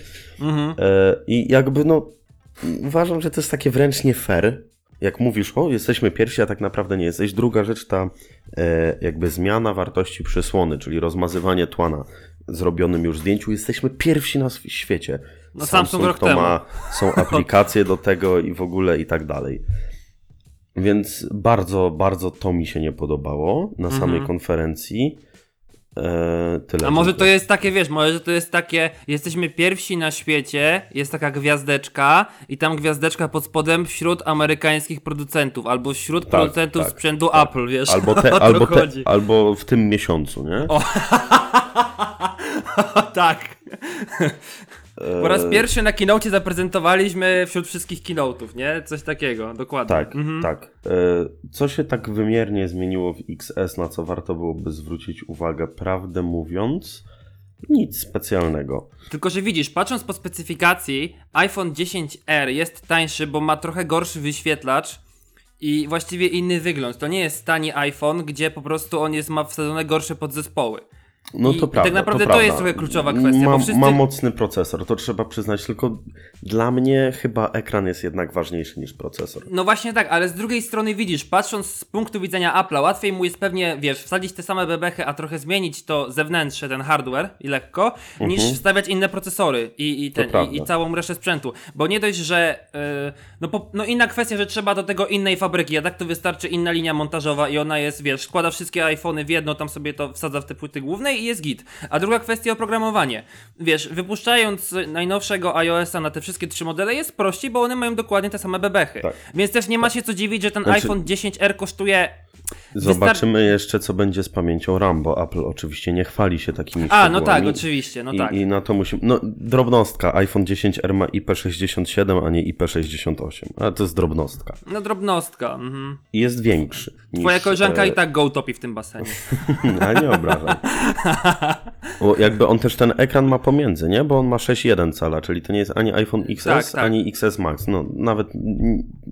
mhm. E, I jakby no, uważam, że to jest takie wręcz nie fair. Jak mówisz, o, jesteśmy pierwsi, a tak naprawdę nie jesteś. Druga rzecz, ta e, jakby zmiana wartości przysłony, czyli rozmazywanie tła na zrobionym już zdjęciu. Jesteśmy pierwsi na świecie. No, Samsung rok to ma, są aplikacje do tego i w ogóle i tak dalej. Więc bardzo, bardzo to mi się nie podobało na samej Mhm. konferencji. E, tyle. A może to jest takie, wiesz, może to jest takie, jesteśmy pierwsi na świecie, jest taka gwiazdeczka i tam gwiazdeczka pod spodem wśród amerykańskich producentów, albo wśród Tak, producentów tak, sprzętu Apple, wiesz, Albo, te, albo, te, albo w tym miesiącu, nie? O. tak. Po raz pierwszy na keynote zaprezentowaliśmy wśród wszystkich keynote'ów, nie? Coś takiego, dokładnie. Tak, Mhm. tak. E, Co się tak wymiernie zmieniło w XS, na co warto byłoby zwrócić uwagę, prawdę mówiąc? Nic specjalnego. Tylko, że widzisz, patrząc po specyfikacji, iPhone 10R jest tańszy, bo ma trochę gorszy wyświetlacz i właściwie inny wygląd. To nie jest tani iPhone, gdzie po prostu on jest, ma wsadzone gorsze podzespoły. No I- to i prawda. tak naprawdę to prawda. jest trochę kluczowa kwestia, Ma, wszyscy- ma mocny procesor, to trzeba przyznać, tylko dla mnie chyba ekran jest jednak ważniejszy niż procesor. No właśnie tak, ale z drugiej strony widzisz, patrząc z punktu widzenia Apple'a, łatwiej mu jest pewnie, wiesz, wsadzić te same bebechy, a trochę zmienić to zewnętrzne, ten hardware i lekko, niż wstawiać inne procesory i, i, ten, i, i całą resztę sprzętu. Bo nie dość, że. Yy, no, po, no inna kwestia, że trzeba do tego innej fabryki, a tak to wystarczy inna linia montażowa i ona jest, wiesz, składa wszystkie iPhony w jedno, tam sobie to wsadza w te płyty główne i jest git. A druga kwestia oprogramowanie. Wiesz, wypuszczając najnowszego iOS-a na te wszystkie trzy modele jest prościej, bo one mają dokładnie te same bebechy. Tak. Więc też nie ma się co dziwić, że ten Znaczy- iPhone 10R kosztuje Zobaczymy jeszcze, co będzie z pamięcią RAM, bo Apple oczywiście nie chwali się takimi A, no tak, szczegółami. oczywiście, no I, tak. I na to musimy. No, drobnostka. iPhone 10R ma IP67, a nie IP68. Ale to jest drobnostka. No drobnostka. Mhm. I jest większy. Niż, Twoja koleżanka e, i tak go utopi w tym basenie. A nie obrażam. Bo jakby on też ten ekran ma pomiędzy, nie? Bo on ma 6,1 cala, czyli to nie jest ani iPhone XS, Tak, tak. ani XS Max. No nawet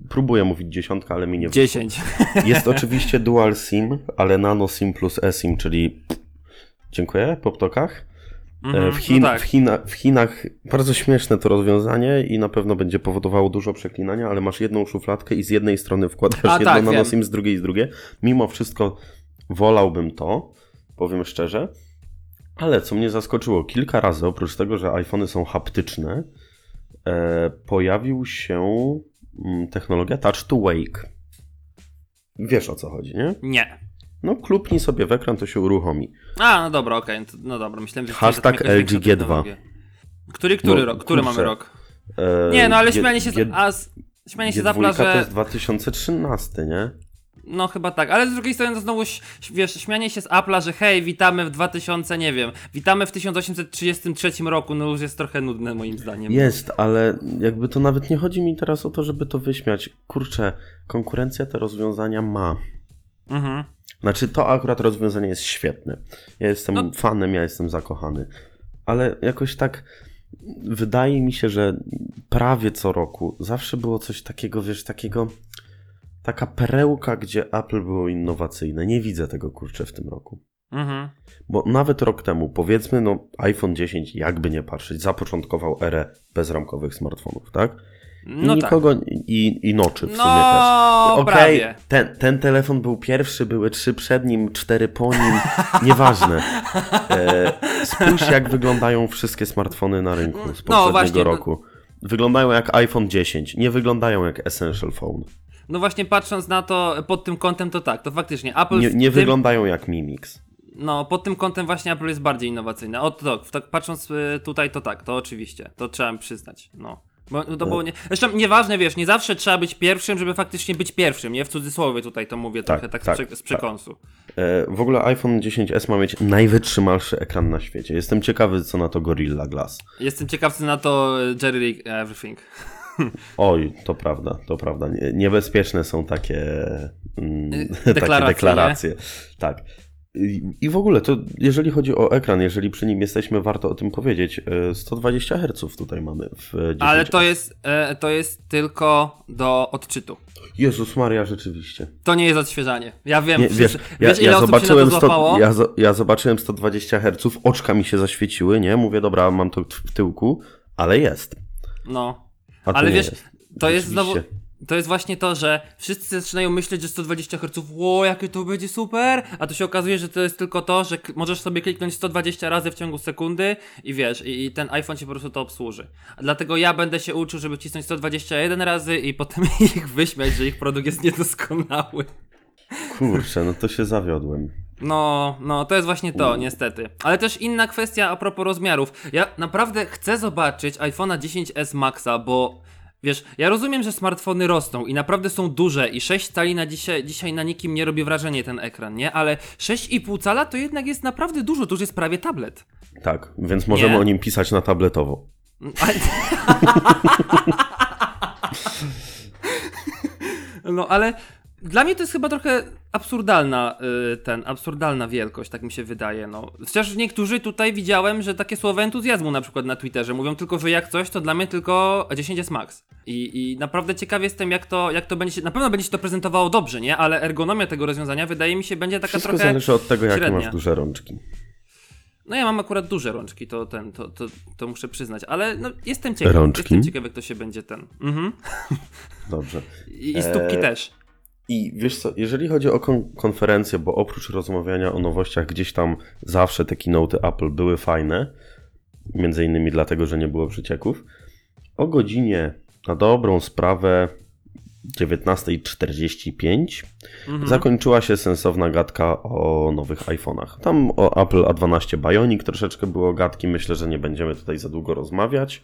próbuję mówić dziesiątka, ale mi nie wyszło. 10. Jest oczywiście dual SIM, ale nano SIM plus eSIM, czyli dziękuję po ptokach. E, Mhm, W, Chin, no tak. w, China, w Chinach bardzo śmieszne to rozwiązanie i na pewno będzie powodowało dużo przeklinania, ale masz jedną szufladkę i z jednej strony wkładasz A, jedno tak, nano. SIM, z drugiej z drugie. Mimo wszystko wolałbym to, powiem szczerze. Ale co mnie zaskoczyło, kilka razy oprócz tego, że iPhony są haptyczne, e, pojawił się mm, technologia Touch to Wake. Wiesz o co chodzi, nie? Nie. No, klupnij sobie w ekran, to się uruchomi. A, no dobra, okej, to- no dobra, myślałem, że Hashtag to jakaś większa LG G2. technologia. Który, który No, rok? Który kurczę. mamy rok? E, Nie, no ale G- śmianie się, G- a, śmianie się z G2 Apple'a, to że... jest 2013, nie? No chyba tak, ale z drugiej strony to znowu, wiesz, śmianie się z Apple'a, że hej, witamy w 2000, nie wiem, witamy w 1833 roku, no już jest trochę nudne moim zdaniem. Jest, ale jakby to nawet nie chodzi mi teraz o to, żeby to wyśmiać. Kurczę, konkurencja te rozwiązania ma. Mhm. Znaczy, to akurat rozwiązanie jest świetne. Ja jestem No- fanem, ja jestem zakochany. Ale jakoś tak wydaje mi się, że prawie co roku zawsze było coś takiego, wiesz, takiego. Taka perełka, gdzie Apple było innowacyjne. Nie widzę tego kurczę w tym roku. Mhm. Bo nawet rok temu, powiedzmy, no iPhone 10, jakby nie patrzeć, zapoczątkował erę bezramkowych smartfonów, tak? I No nikogo, i, i noczy w tak. sumie też. No, Okej, prawie. ten, ten telefon był pierwszy, były trzy przed nim, cztery po nim, nieważne. E, spójrz jak wyglądają wszystkie smartfony na rynku z poprzedniego No, właśnie, no- roku. Wyglądają jak iPhone 10, nie wyglądają jak Essential Phone. No właśnie patrząc na to pod tym kątem, to tak, to faktycznie Apple Nie, nie tym, wyglądają jak Mimix. No, pod tym kątem właśnie Apple jest bardziej innowacyjny. O, to, tak, patrząc y, tutaj, to tak, to oczywiście, to trzeba przyznać, no. Bo, to było nie... Zresztą nieważne, wiesz, nie zawsze trzeba być pierwszym, żeby faktycznie być pierwszym, nie? W cudzysłowie tutaj to mówię Tak, trochę tak, tak, z, z przekąsu. E, w ogóle iPhone 10s ma mieć najwytrzymalszy ekran na świecie. Jestem ciekawy, co na to Gorilla Glass. Jestem ciekawcy na to y, Jerry Rig Everything. Oj, to prawda, to prawda. Nie- Niebezpieczne są takie, mm, deklaracje, takie deklaracje. Tak. I, w ogóle, to jeżeli chodzi o ekran, jeżeli przy nim jesteśmy, warto o tym powiedzieć. E, 120 Hz tutaj mamy w 10. Ale to jest, e, to jest tylko do odczytu. Jezus Maria, rzeczywiście. To nie jest odświeżanie. Ja wiem, Nie, wiesz, wiesz, ja, ile ja, zobaczyłem to 100, złapało? ja, ja zobaczyłem 120 Hz, oczka mi się zaświeciły, nie? Mówię, dobra, mam to w tyłku, ale jest. No. A Ale wiesz, jest. to jest znowu. To jest właśnie to, że wszyscy zaczynają myśleć, że 120 Hz, ło, jakie to będzie super, a to się okazuje, że to jest tylko to, że możesz sobie kliknąć 120 razy w ciągu sekundy i wiesz, i, i ten iPhone ci po prostu to obsłuży. Dlatego ja będę się uczył, żeby cisnąć 121 razy i potem ich wyśmiać, że ich produkt jest niedoskonały. Kurczę, no to się zawiodłem. No, no, to jest właśnie to, niestety. Ale też inna kwestia a propos rozmiarów. Ja naprawdę chcę zobaczyć iPhone'a 10s Maxa, bo wiesz, ja rozumiem, że smartfony rosną i naprawdę są duże i 6 cali na dzisiaj, dzisiaj na nikim nie robi wrażenia ten ekran, nie? Ale 6,5 cala to jednak jest naprawdę dużo, to już jest prawie tablet. Tak, więc możemy Nie. o nim pisać na tabletowo. No ale dla mnie to jest chyba trochę absurdalna y, ten, absurdalna wielkość, tak mi się wydaje, no. Chociaż niektórzy tutaj widziałem, że takie słowa entuzjazmu na przykład na Twitterze mówią tylko, że jak coś, to dla mnie tylko 10 jest max. I, I naprawdę ciekaw jestem, jak to, jak to będzie się, na pewno będzie się to prezentowało dobrze, nie? Ale ergonomia tego rozwiązania wydaje mi się będzie taka Wszystko trochę... zależy od tego, średnia. masz duże rączki. No ja mam akurat duże rączki, to ten, to, to, to muszę przyznać, ale no jestem ciekaw, Rączki? jestem ciekaw jak to się będzie ten. Mhm. Dobrze. I, i stópki Eee, też. I wiesz co, jeżeli chodzi o kon- konferencję, bo oprócz rozmawiania o nowościach, gdzieś tam zawsze te keynote Apple były fajne, między innymi dlatego, że nie było przecieków, o godzinie na dobrą sprawę 19.45 zakończyła się sensowna gadka o nowych iPhone'ach. Tam o Apple A12 Bionic troszeczkę było gadki, myślę, że nie będziemy tutaj za długo rozmawiać.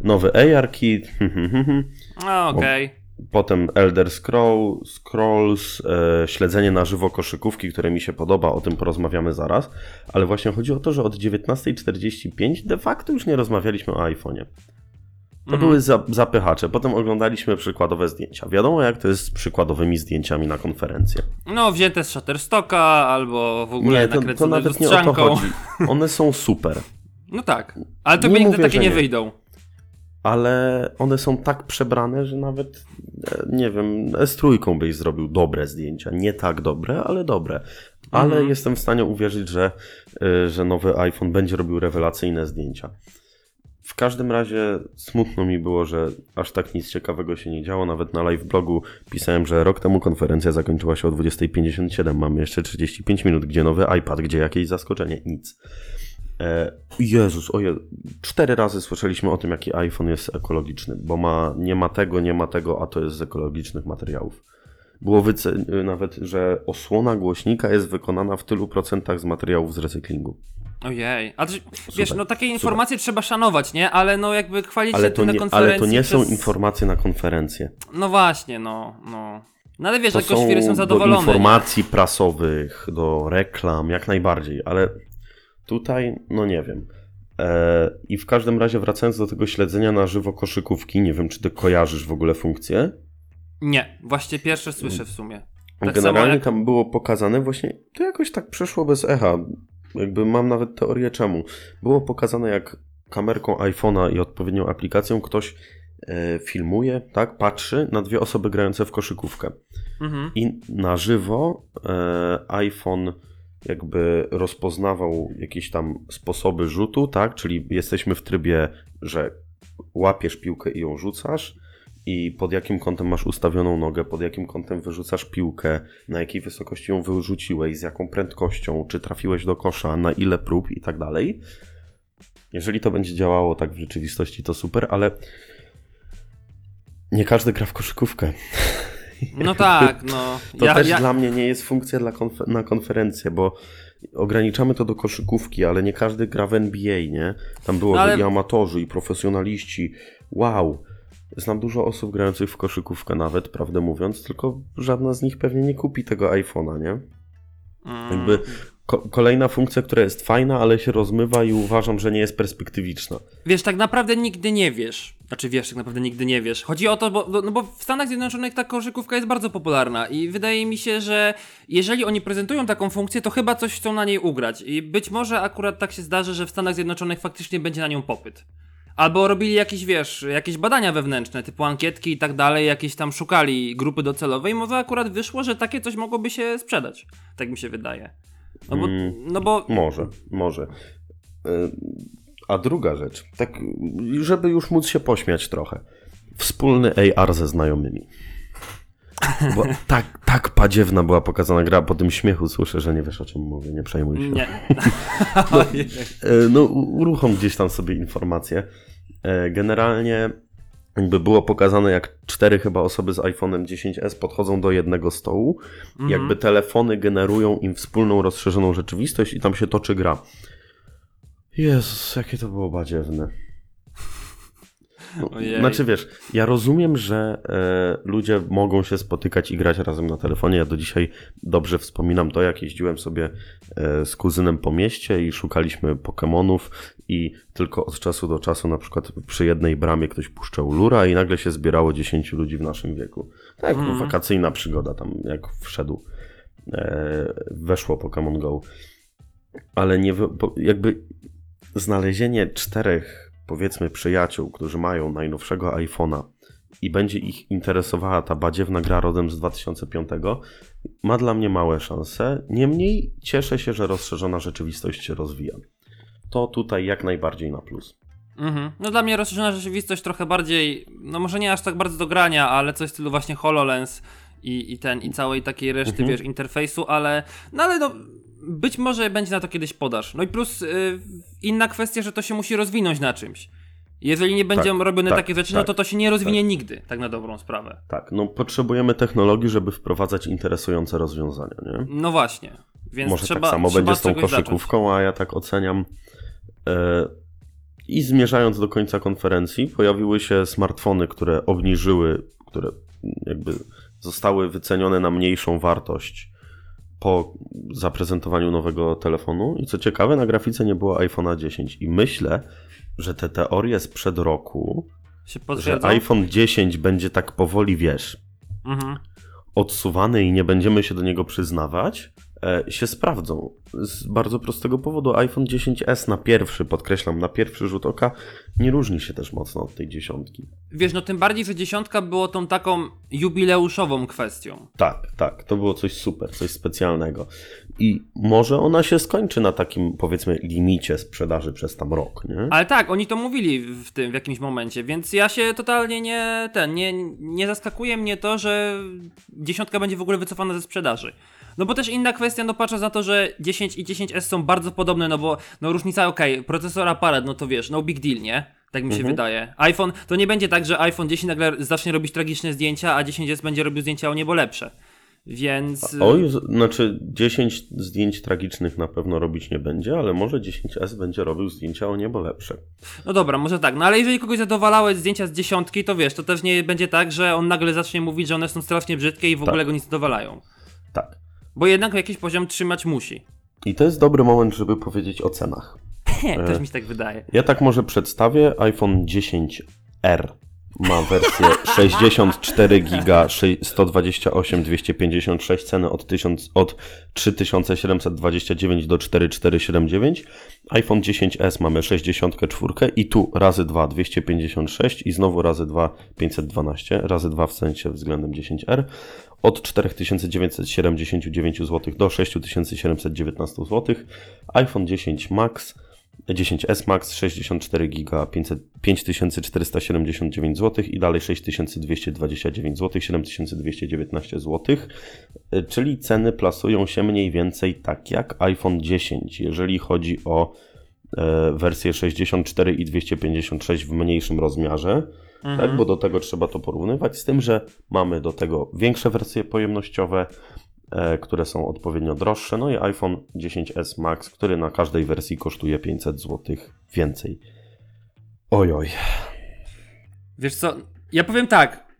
Nowy ARKit, A, okej. Potem Elder Scroll, Scrolls, e, śledzenie na żywo koszykówki, które mi się podoba, o tym porozmawiamy zaraz, ale właśnie chodzi o to, że od 19.45 de facto już nie rozmawialiśmy o iPhone'ie. To były za, zapychacze. Potem oglądaliśmy przykładowe zdjęcia. Wiadomo, jak to jest z przykładowymi zdjęciami na konferencję. No, wzięte z Shutterstocka, albo w ogóle Nie, to, to nawet nie o to chodzi. One są super, No tak, ale to Nie nigdy mówię, takie nie nie. wyjdą. Ale one są tak przebrane, że nawet, e, nie wiem, S3 byś zrobił dobre zdjęcia. Nie tak dobre, ale dobre. Ale Mhm. jestem w stanie uwierzyć, że, e, że nowy iPhone będzie robił rewelacyjne zdjęcia. W każdym razie smutno mi było, że aż tak nic ciekawego się nie działo. Nawet na live blogu pisałem, że rok temu konferencja zakończyła się o 20.57. Mamy jeszcze 35 minut, gdzie nowy iPad, gdzie jakieś zaskoczenie. Nic. E, Jezus, oje, cztery razy słyszeliśmy o tym, jaki iPhone jest ekologiczny, bo ma, nie ma tego, nie ma tego, a to jest z ekologicznych materiałów. Było wyce- nawet, że osłona głośnika jest wykonana w tylu procentach z materiałów z recyklingu. Ojej, ale wiesz, Super, no takie informacje trzeba szanować, nie? Ale no jakby chwalić Ale się to tym na konferencji ale to nie są przez... informacje na konferencję. No właśnie, no, no. No ale wiesz, To jakoś są firmy są do zadowolone. nie? informacji prasowych, do reklam, jak najbardziej, ale tutaj, no nie wiem. E, I w każdym razie wracając do tego śledzenia na żywo koszykówki, nie wiem, czy ty kojarzysz w ogóle funkcję. Nie, właśnie pierwsze słyszę w sumie. Tak Generalnie jak... tam było pokazane właśnie, to jakoś tak przeszło bez echa. Jakby mam nawet teorię czemu. Było pokazane jak kamerką iPhone'a i odpowiednią aplikacją ktoś e, filmuje, tak, patrzy na dwie osoby grające w koszykówkę. Mhm. I na żywo e, iPhone jakby rozpoznawał jakieś tam sposoby rzutu, tak? Czyli jesteśmy w trybie, że łapiesz piłkę i ją rzucasz i pod jakim kątem masz ustawioną nogę, pod jakim kątem wyrzucasz piłkę, na jakiej wysokości ją wyrzuciłeś, z jaką prędkością, czy trafiłeś do kosza, na ile prób i tak dalej. Jeżeli to będzie działało tak w rzeczywistości, to super, ale nie każdy gra w koszykówkę. No tak, no. To ja, też ja... dla mnie nie jest funkcja dla konfer- na konferencję, bo ograniczamy to do koszykówki, ale nie każdy gra w NBA, nie? Tam było, No ale- i amatorzy, i profesjonaliści. Wow! Znam dużo osób grających w koszykówkę nawet, prawdę mówiąc, tylko żadna z nich pewnie nie kupi tego iPhone'a, nie? Mm. Jakby kolejna funkcja, która jest fajna, ale się rozmywa i uważam, że nie jest perspektywiczna. Wiesz, tak naprawdę nigdy nie wiesz. Znaczy wiesz, tak naprawdę nigdy nie wiesz. Chodzi o to, bo, no bo w Stanach Zjednoczonych ta koszykówka jest bardzo popularna i wydaje mi się, że jeżeli oni prezentują taką funkcję, to chyba coś chcą na niej ugrać. I być może akurat tak się zdarzy, że w Stanach Zjednoczonych faktycznie będzie na nią popyt. Albo robili jakieś, wiesz, jakieś badania wewnętrzne, typu ankietki i tak dalej, jakieś tam szukali grupy docelowej, może akurat wyszło, że takie coś mogłoby się sprzedać. Tak mi się wydaje. No bo, Mm. no bo Może, może. Y, A druga rzecz, tak, żeby już móc się pośmiać trochę. Wspólny AR ze znajomymi. Bo tak, tak padziewna była pokazana gra, po tym śmiechu słyszę, że nie wiesz o czym mówię, nie przejmuj się. nie. E, No, uruchom gdzieś tam sobie informacje. E, Generalnie jakby było pokazane, jak cztery chyba osoby z iPhone'em 10s podchodzą do jednego stołu, Mhm. jakby telefony generują im wspólną, rozszerzoną rzeczywistość i tam się toczy gra. Jezus, jakie to było badziewne. Ojej. znaczy wiesz, ja rozumiem, że e, ludzie mogą się spotykać i grać razem na telefonie. Ja do dzisiaj dobrze wspominam to, jak jeździłem sobie e, z kuzynem po mieście i szukaliśmy Pokemonów i tylko od czasu do czasu na przykład przy jednej bramie ktoś puszczał lura i nagle się zbierało 10 ludzi w naszym wieku. Tak, Mhm. wakacyjna przygoda tam jak wszedł, e, weszło Pokémon Go. Ale nie, jakby znalezienie czterech powiedzmy przyjaciół, którzy mają najnowszego iPhone'a i będzie ich interesowała ta badziewna gra rodem z 2005, ma dla mnie małe szanse. Niemniej cieszę się, że rozszerzona rzeczywistość się rozwija. To tutaj jak najbardziej na plus. Mhm. No dla mnie rozszerzona rzeczywistość trochę bardziej, no może nie aż tak bardzo do grania, ale coś w stylu właśnie HoloLens i, i ten, i całej takiej reszty, Mhm. wiesz, interfejsu, ale, no ale no, być może będzie na to kiedyś podaż. No i plus y, inna kwestia, że to się musi rozwinąć na czymś. Jeżeli nie będą Tak, robione tak, takie rzeczy, tak, no to to się nie rozwinie nigdy, tak na dobrą sprawę. Tak, no potrzebujemy technologii, żeby wprowadzać interesujące rozwiązania, nie? No właśnie. Więc Może trzeba, tak samo trzeba będzie z tą czegoś zacząć. koszykówką, a ja tak oceniam. E, I zmierzając do końca konferencji, pojawiły się smartfony, które obniżyły, które jakby zostały wycenione na mniejszą wartość po zaprezentowaniu nowego telefonu. I co ciekawe, na grafice nie było iPhone'a 10. I myślę, że te teorie sprzed roku, że iPhone 10 będzie tak powoli, wiesz, Mhm. odsuwany i nie będziemy się do niego przyznawać, się sprawdzą. Z bardzo prostego powodu iPhone 10s na pierwszy, podkreślam, na pierwszy rzut oka nie różni się też mocno od tej dziesiątki. Wiesz, no tym bardziej, że dziesiątka było tą taką jubileuszową kwestią. Tak, tak, to było coś super, coś specjalnego. I może ona się skończy na takim, powiedzmy, limicie sprzedaży przez tam rok, nie? Ale tak, oni to mówili w tym w jakimś momencie, więc ja się totalnie nie ten, nie, nie zaskakuje mnie to, że dziesiątka będzie w ogóle wycofana ze sprzedaży. No bo też inna kwestia, no patrząc na to, że 10 i 10S są bardzo podobne, no bo no różnica, okej, procesor aparat, no to wiesz, no big deal, nie? Tak mi się wydaje. iPhone, to nie będzie tak, że iPhone 10 nagle zacznie robić tragiczne zdjęcia, a 10S będzie robił zdjęcia o niebo lepsze. Więc... Oj, z- znaczy 10 zdjęć tragicznych na pewno robić nie będzie, ale może 10S będzie robił zdjęcia o niebo lepsze. No dobra, może tak, no ale jeżeli kogoś zadowalały zdjęcia z dziesiątki, to wiesz, to też nie będzie tak, że on nagle zacznie mówić, że one są strasznie brzydkie i w ogóle Tak. go nie zadowalają. Tak. Bo jednak jakiś poziom trzymać musi. I to jest dobry moment, żeby powiedzieć o cenach. też mi się tak wydaje. Ja tak może przedstawię. iPhone 10R ma wersję 64 giga, sze- 128, 256, ceny od, 1000, od 3729 do 4479. iPhone 10s mamy 64 i tu razy 2 256 i znowu razy 2 512, razy 2 w sensie względem 10R. Od 4979 zł do 6719 zł. iPhone 10 Max 10S Max 64 GB 500 5479 zł i dalej 6229 zł, 7219 zł, czyli ceny plasują się mniej więcej tak jak iPhone 10, jeżeli chodzi o e, wersję 64 i 256 w mniejszym rozmiarze, tak, bo do tego trzeba to porównywać, z tym, że mamy do tego większe wersje pojemnościowe, e, które są odpowiednio droższe, no i iPhone 10s Max, który na każdej wersji kosztuje 500 zł więcej. Ojoj. Wiesz co, ja powiem tak.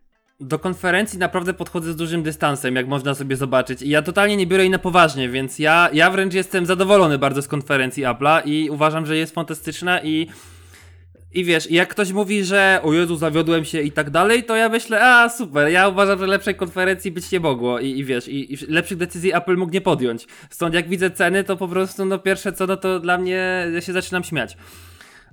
Do konferencji naprawdę podchodzę z dużym dystansem, jak można sobie zobaczyć. I ja totalnie nie biorę jej na poważnie, więc ja, ja wręcz jestem zadowolony bardzo z konferencji Apple'a i uważam, że jest fantastyczna i. I wiesz, jak ktoś mówi, że o Jezu, zawiodłem się i tak dalej, to ja myślę, a super, ja uważam, że lepszej konferencji być nie mogło i, i wiesz, i, i lepszych decyzji Apple mógł nie podjąć. Stąd jak widzę ceny, to po prostu, no pierwsze co, no to dla mnie, ja się zaczynam śmiać.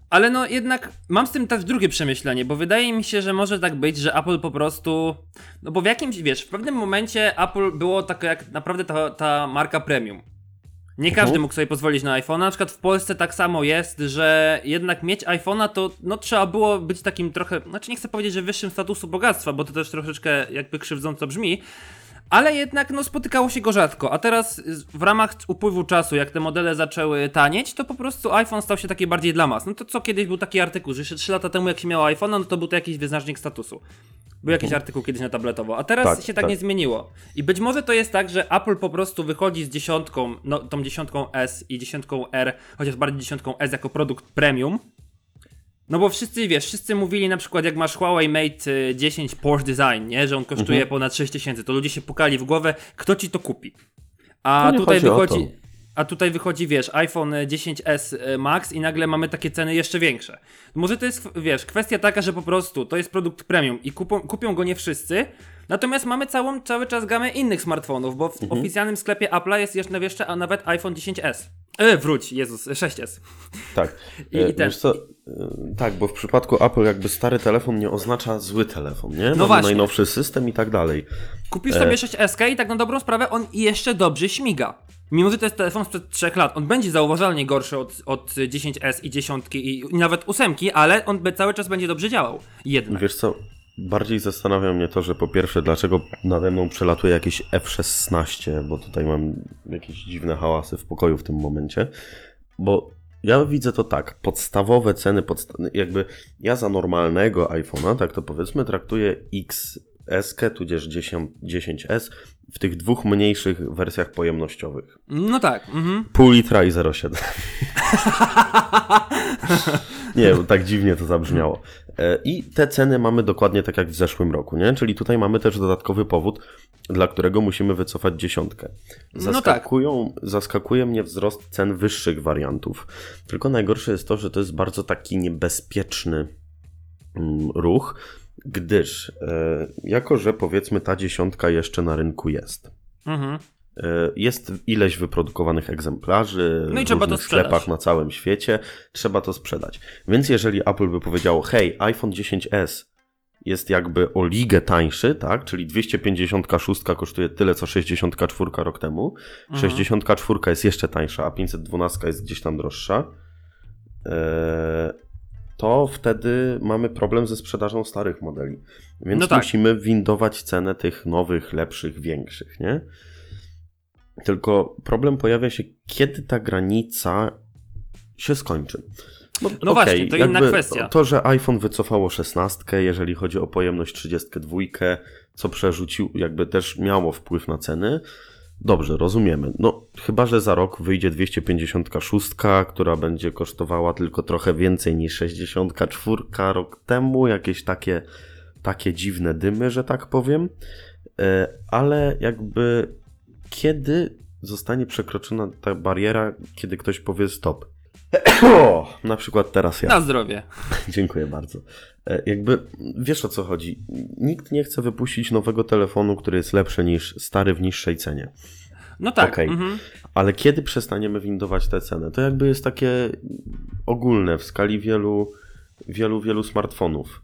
Ale no jednak mam z tym też drugie przemyślenie, bo wydaje mi się, że może tak być, że Apple po prostu. No bo w jakimś, wiesz, w pewnym momencie Apple było taka jak naprawdę ta, ta marka premium. Nie Mhm. każdy mógł sobie pozwolić na iPhone'a. Na przykład w Polsce tak samo jest, że jednak mieć iPhone'a to no, trzeba było być takim trochę, znaczy nie chcę powiedzieć, że wyższym statusu bogactwa, bo to też troszeczkę jakby krzywdząco brzmi, ale jednak no, spotykało się go rzadko. A teraz w ramach upływu czasu, jak te modele zaczęły tanieć, to po prostu iPhone stał się taki bardziej dla mas. No to co kiedyś był taki artykuł, że jeszcze 3 lata temu jak się miało iPhone'a, no to był to jakiś wyznacznik statusu. Był jakiś artykuł kiedyś na tabletowo, a teraz Tak, się tak, tak. nie zmieniło. I być może to jest tak, że Apple po prostu wychodzi z dziesiątką, no tą dziesiątką S i dziesiątką R, chociaż bardziej dziesiątką S jako produkt premium. No bo wszyscy, wiesz, wszyscy mówili na przykład jak masz Huawei Mate y, 10 Porsche Design, nie, że on kosztuje Mhm. ponad 6000, to ludzie się pukali w głowę, kto ci to kupi. A nie tutaj wychodzi... to. A tutaj wychodzi, wiesz, iPhone 10s Max i nagle mamy takie ceny jeszcze większe. Może to jest, wiesz, kwestia taka, że po prostu to jest produkt premium i kupią, kupią go nie wszyscy, natomiast mamy całą, cały czas gamę innych smartfonów, bo w Mhm. oficjalnym sklepie Apple'a jest jeszcze, jeszcze a nawet iPhone 10s. E, wróć, Jezus, 6s. Tak. I- E, i ten- Wiesz co, e, tak, bo w przypadku Apple jakby stary telefon nie oznacza zły telefon, nie? Mamy No właśnie. najnowszy system i tak dalej. Kupisz sobie 6S i tak na dobrą sprawę on jeszcze dobrze śmiga. Mimo, że to jest telefon sprzed 3 lat, on będzie zauważalnie gorszy od, od 10S i 10 i, i nawet 8, ale on cały czas będzie dobrze działał. Jednak. Wiesz co, bardziej zastanawia mnie to, że po pierwsze, dlaczego nade mną przelatuje jakieś F-16, bo tutaj mam jakieś dziwne hałasy w pokoju w tym momencie, bo Ja widzę to tak, podstawowe ceny, podsta jakby ja za normalnego iPhone'a, tak to powiedzmy, traktuję XS, tudzież 10, 10S w tych dwóch mniejszych wersjach pojemnościowych. No tak, mhm. Pół litra i 0,7. nie, tak dziwnie to zabrzmiało. E, I te ceny mamy dokładnie tak jak w zeszłym roku, nie? Czyli tutaj mamy też dodatkowy powód, dla którego musimy wycofać dziesiątkę. No tak. Zaskakują, Zaskakuje mnie wzrost cen wyższych wariantów. Tylko najgorsze jest to, że to jest bardzo taki niebezpieczny mm, ruch, gdyż e, jako, że powiedzmy ta dziesiątka jeszcze na rynku jest, Mhm. E, Jest ileś wyprodukowanych egzemplarzy No i w trzeba to sprzedać. sklepach na całym świecie. Trzeba to sprzedać. Więc jeżeli Apple by powiedziało, hej, iPhone 10s jest jakby o ligę tańszy, tak? Czyli 256 kosztuje tyle, co 64 rok temu. Mhm. 64 jest jeszcze tańsza, a 512 jest gdzieś tam droższa. e, To wtedy mamy problem ze sprzedażą starych modeli. Więc No tak. musimy windować cenę tych nowych, lepszych, większych, nie? Tylko problem pojawia się, kiedy ta granica się skończy. Bo, No okej, właśnie, to inna kwestia. To, że iPhone wycofało 16, jeżeli chodzi o pojemność 32, co przerzucił, jakby też miało wpływ na ceny. Dobrze, rozumiemy. No, chyba, że za rok wyjdzie 256, która będzie kosztowała tylko trochę więcej niż 64 rok temu. Jakieś takie, takie dziwne dymy, że tak powiem. E, Ale jakby kiedy zostanie przekroczona ta bariera, kiedy ktoś powie stop? O, na przykład teraz ja. Na zdrowie. Dziękuję bardzo. E, Jakby wiesz o co chodzi. Nikt nie chce wypuścić nowego telefonu, który jest lepszy niż stary w niższej cenie. No tak. Okej. Mhm. Ale kiedy przestaniemy windować tę cenę? To jakby jest takie ogólne w skali wielu, wielu, wielu smartfonów.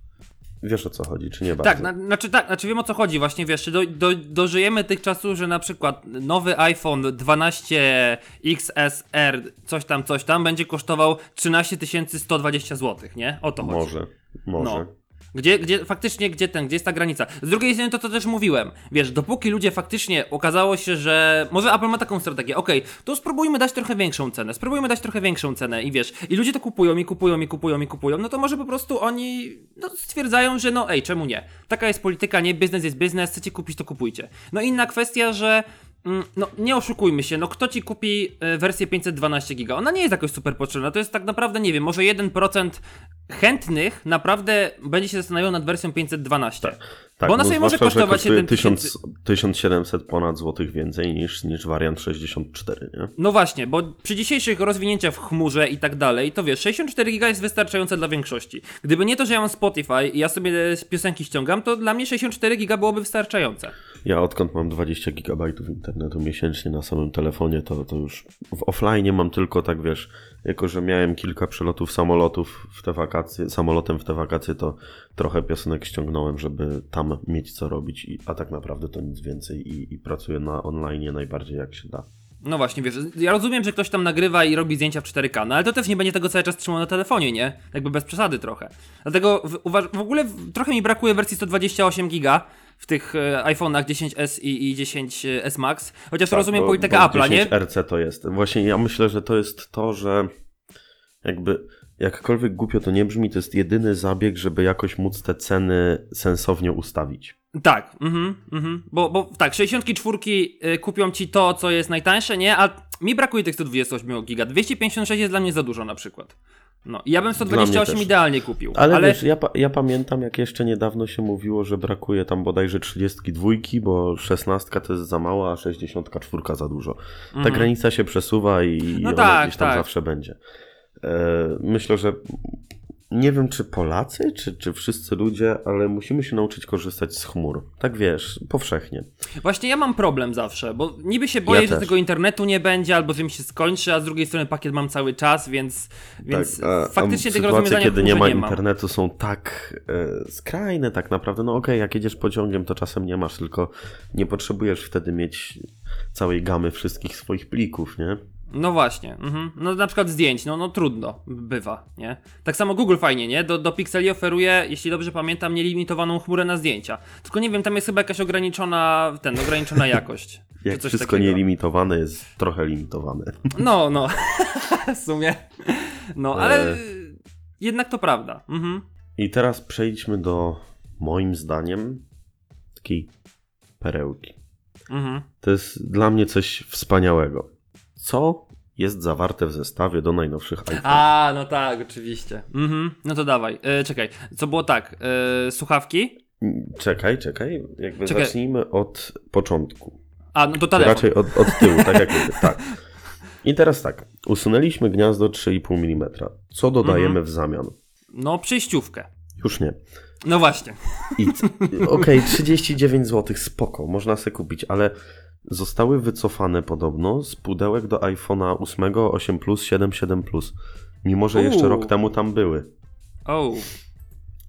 Wiesz o co chodzi, czy nie bardzo? Tak, na, znaczy tak, znaczy wiem o co chodzi właśnie, wiesz, czy do, do, dożyjemy tych czasów, że na przykład nowy iPhone 12 XSR coś tam, coś tam będzie kosztował 13 120 zł, nie? O to chodzi. Może, może. No. Gdzie, gdzie faktycznie, gdzie ten, gdzie jest ta granica? Z drugiej strony to, co też mówiłem, wiesz, dopóki ludzie faktycznie okazało się, że może Apple ma taką strategię, okej, to spróbujmy dać trochę większą cenę, spróbujmy dać trochę większą cenę i wiesz, i ludzie to kupują, i kupują, i kupują, i kupują, no to może po prostu oni no, stwierdzają, że no ej, czemu nie? Taka jest polityka, nie, biznes jest biznes, chcecie kupić, to kupujcie. No inna kwestia, że No, nie oszukujmy się, no kto ci kupi y, wersję 512 giga? Ona nie jest jakoś super potrzebna, to jest tak naprawdę, nie wiem, może 1% chętnych naprawdę będzie się zastanawiał nad wersją 512. Tak, Bo ona no sobie może kosztować kosztuje 7000 1000 1700 ponad złotych więcej niż, niż wariant 64, nie? No właśnie, bo przy dzisiejszych rozwinięciach w chmurze i tak dalej, to wiesz, 64 giga jest wystarczające dla większości. Gdyby nie to, że ja mam Spotify i ja sobie z piosenki ściągam, to dla mnie 64 giga byłoby wystarczające. Ja odkąd mam 20 GB internetu miesięcznie na samym telefonie, to, to już w offline mam tylko tak, wiesz, jako że miałem kilka przelotów samolotów w te wakacje, samolotem w te wakacje, to trochę piosenek ściągnąłem, żeby tam mieć co robić, i, a tak naprawdę to nic więcej i, i pracuję na online najbardziej jak się da. No właśnie, wiesz, ja rozumiem, że ktoś tam nagrywa i robi zdjęcia w 4K, no ale to też nie będzie tego cały czas trzymał na telefonie, nie? Jakby bez przesady trochę. Dlatego w, uważ, w ogóle w, trochę mi brakuje wersji 128 giga w tych e, iPhone'ach 10s i, i 10s Max, chociaż Tak, rozumiem bo- politykę Apple'a, nie? 10RC to jest. Właśnie ja myślę, że to jest to, że jakby jakkolwiek głupio to nie brzmi, to jest jedyny zabieg, żeby jakoś móc te ceny sensownie ustawić. Tak, mhm, mhm. Bo, bo tak, 64 y, kupią ci to, co jest najtańsze, nie? A mi brakuje tych 128 giga. 256 jest dla mnie za dużo na przykład. No, ja bym 128 też. idealnie kupił. Ale, ale wiesz, ja, ja pamiętam, jak jeszcze niedawno się mówiło, że brakuje tam bodajże 32, bo 16 to jest za mało, a 64 za dużo. Ta Mhm. granica się przesuwa i No ona tak, gdzieś tam tak. zawsze będzie. E, myślę, że nie wiem, czy Polacy, czy, czy wszyscy ludzie, ale musimy się nauczyć korzystać z chmur. Tak wiesz, powszechnie. Właśnie ja mam problem zawsze, bo niby się boję, Ja że tego internetu nie będzie, albo że mi się skończy, a z drugiej strony pakiet mam cały czas, więc, więc Tak, a- a faktycznie tego sytuacje, rozwiązania kiedy nie ma nie internetu są tak e, skrajne tak naprawdę. No okej, jak jedziesz pociągiem, to czasem nie masz, tylko nie potrzebujesz wtedy mieć całej gamy wszystkich swoich plików, nie? No właśnie, mhm. no na przykład zdjęć, no, no trudno, bywa, nie? Tak samo Google fajnie, nie? Do, do Pixeli oferuje, jeśli dobrze pamiętam, nielimitowaną chmurę na zdjęcia. Tylko nie wiem, tam jest chyba jakaś ograniczona, ten, ograniczona jakość. Jak wszystko takiego. nielimitowane jest trochę limitowane. No, no, w sumie. No, ale E. jednak to prawda. Mhm. I teraz przejdźmy do, moim zdaniem, takiej perełki. Mhm. To jest dla mnie coś wspaniałego. Co jest zawarte w zestawie do najnowszych iPhone? A, no tak, oczywiście. Mhm. No to dawaj. E, czekaj, co było tak? E, słuchawki? Czekaj, czekaj. Jakby Czekaj. zacznijmy od początku. A, no to telefon. Raczej od, od tyłu, tak jak mówię. Tak. I teraz tak. Usunęliśmy gniazdo 3,5 mm. Co dodajemy Mhm. w zamian? No, przejściówkę. Już nie. No właśnie. Okej, 39 zł, spoko, można sobie kupić, ale zostały wycofane podobno z pudełek do iPhone'a 8, 8 Plus, 7, 7 Plus. Mimo, że jeszcze Uuu. rok temu tam były. O,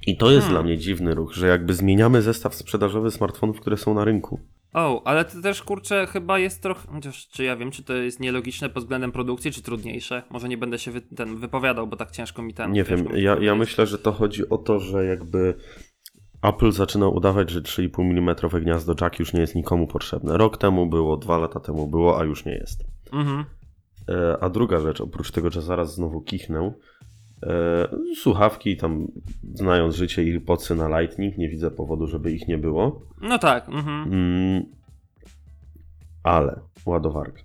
I to jest Hmm. dla mnie dziwny ruch, że jakby zmieniamy zestaw sprzedażowy smartfonów, które są na rynku. o, ale to też kurczę chyba jest trochę. Chociaż czy ja wiem, czy to jest nielogiczne pod względem produkcji, czy trudniejsze? Może nie będę się wy, ten wypowiadał, bo tak ciężko mi ten. Nie wiem, ja, ja myślę, że to chodzi o to, że jakby Apple zaczyna udawać, że 3,5 mm gniazdo jack już nie jest nikomu potrzebne. Rok temu było, dwa lata temu było, a już nie jest. Mhm. E, A druga rzecz, oprócz tego, że zaraz znowu kichnę, e, słuchawki tam, znając życie i pocy na Lightning, nie widzę powodu, żeby ich nie było. No tak, mhm. Mm, ale ładowarka.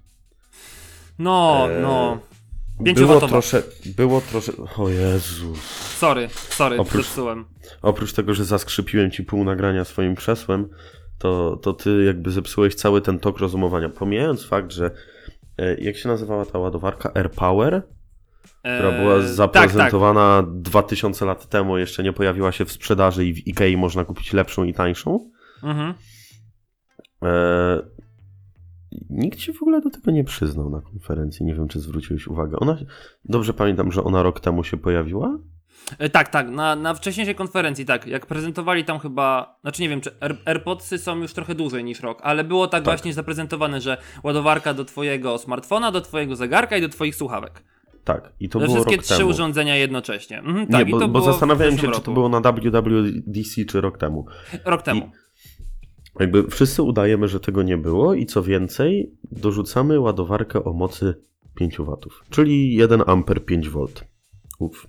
No, Eee, no. Było trosze, było trosze, o Jezu. Sorry, sorry, Oprócz- zepsułem. Oprócz tego, że zaskrzypiłem ci pół nagrania swoim krzesłem, to, to ty jakby zepsułeś cały ten tok rozumowania. Pomijając fakt, że e, jak się nazywała ta ładowarka? AirPower? która była Eee, zaprezentowana 2000 lat temu, jeszcze nie pojawiła się w sprzedaży i w Ikei można kupić lepszą i tańszą. Tak, tak. Mhm. E, nikt się w ogóle do tego nie przyznał na konferencji. Nie wiem, czy zwróciłeś uwagę. Ona, dobrze pamiętam, że ona rok temu się pojawiła. E, Tak, tak, na, na wcześniejszej konferencji, tak, jak prezentowali tam chyba, znaczy nie wiem, czy Air, AirPodsy są już trochę dłużej niż rok, ale było tak, właśnie zaprezentowane, że ładowarka do twojego smartfona, do twojego zegarka i do twoich słuchawek. Tak, i to To było wszystkie rok trzy temu. urządzenia jednocześnie. Mhm, Nie, tak, i bo, to bo zastanawiałem się, zeszłym czy to roku. było na WWDC, czy rok temu. Rok temu. Jakby wszyscy udajemy, że tego nie było i co więcej, dorzucamy ładowarkę o mocy 5 W, czyli 1 A 5 V. Uf.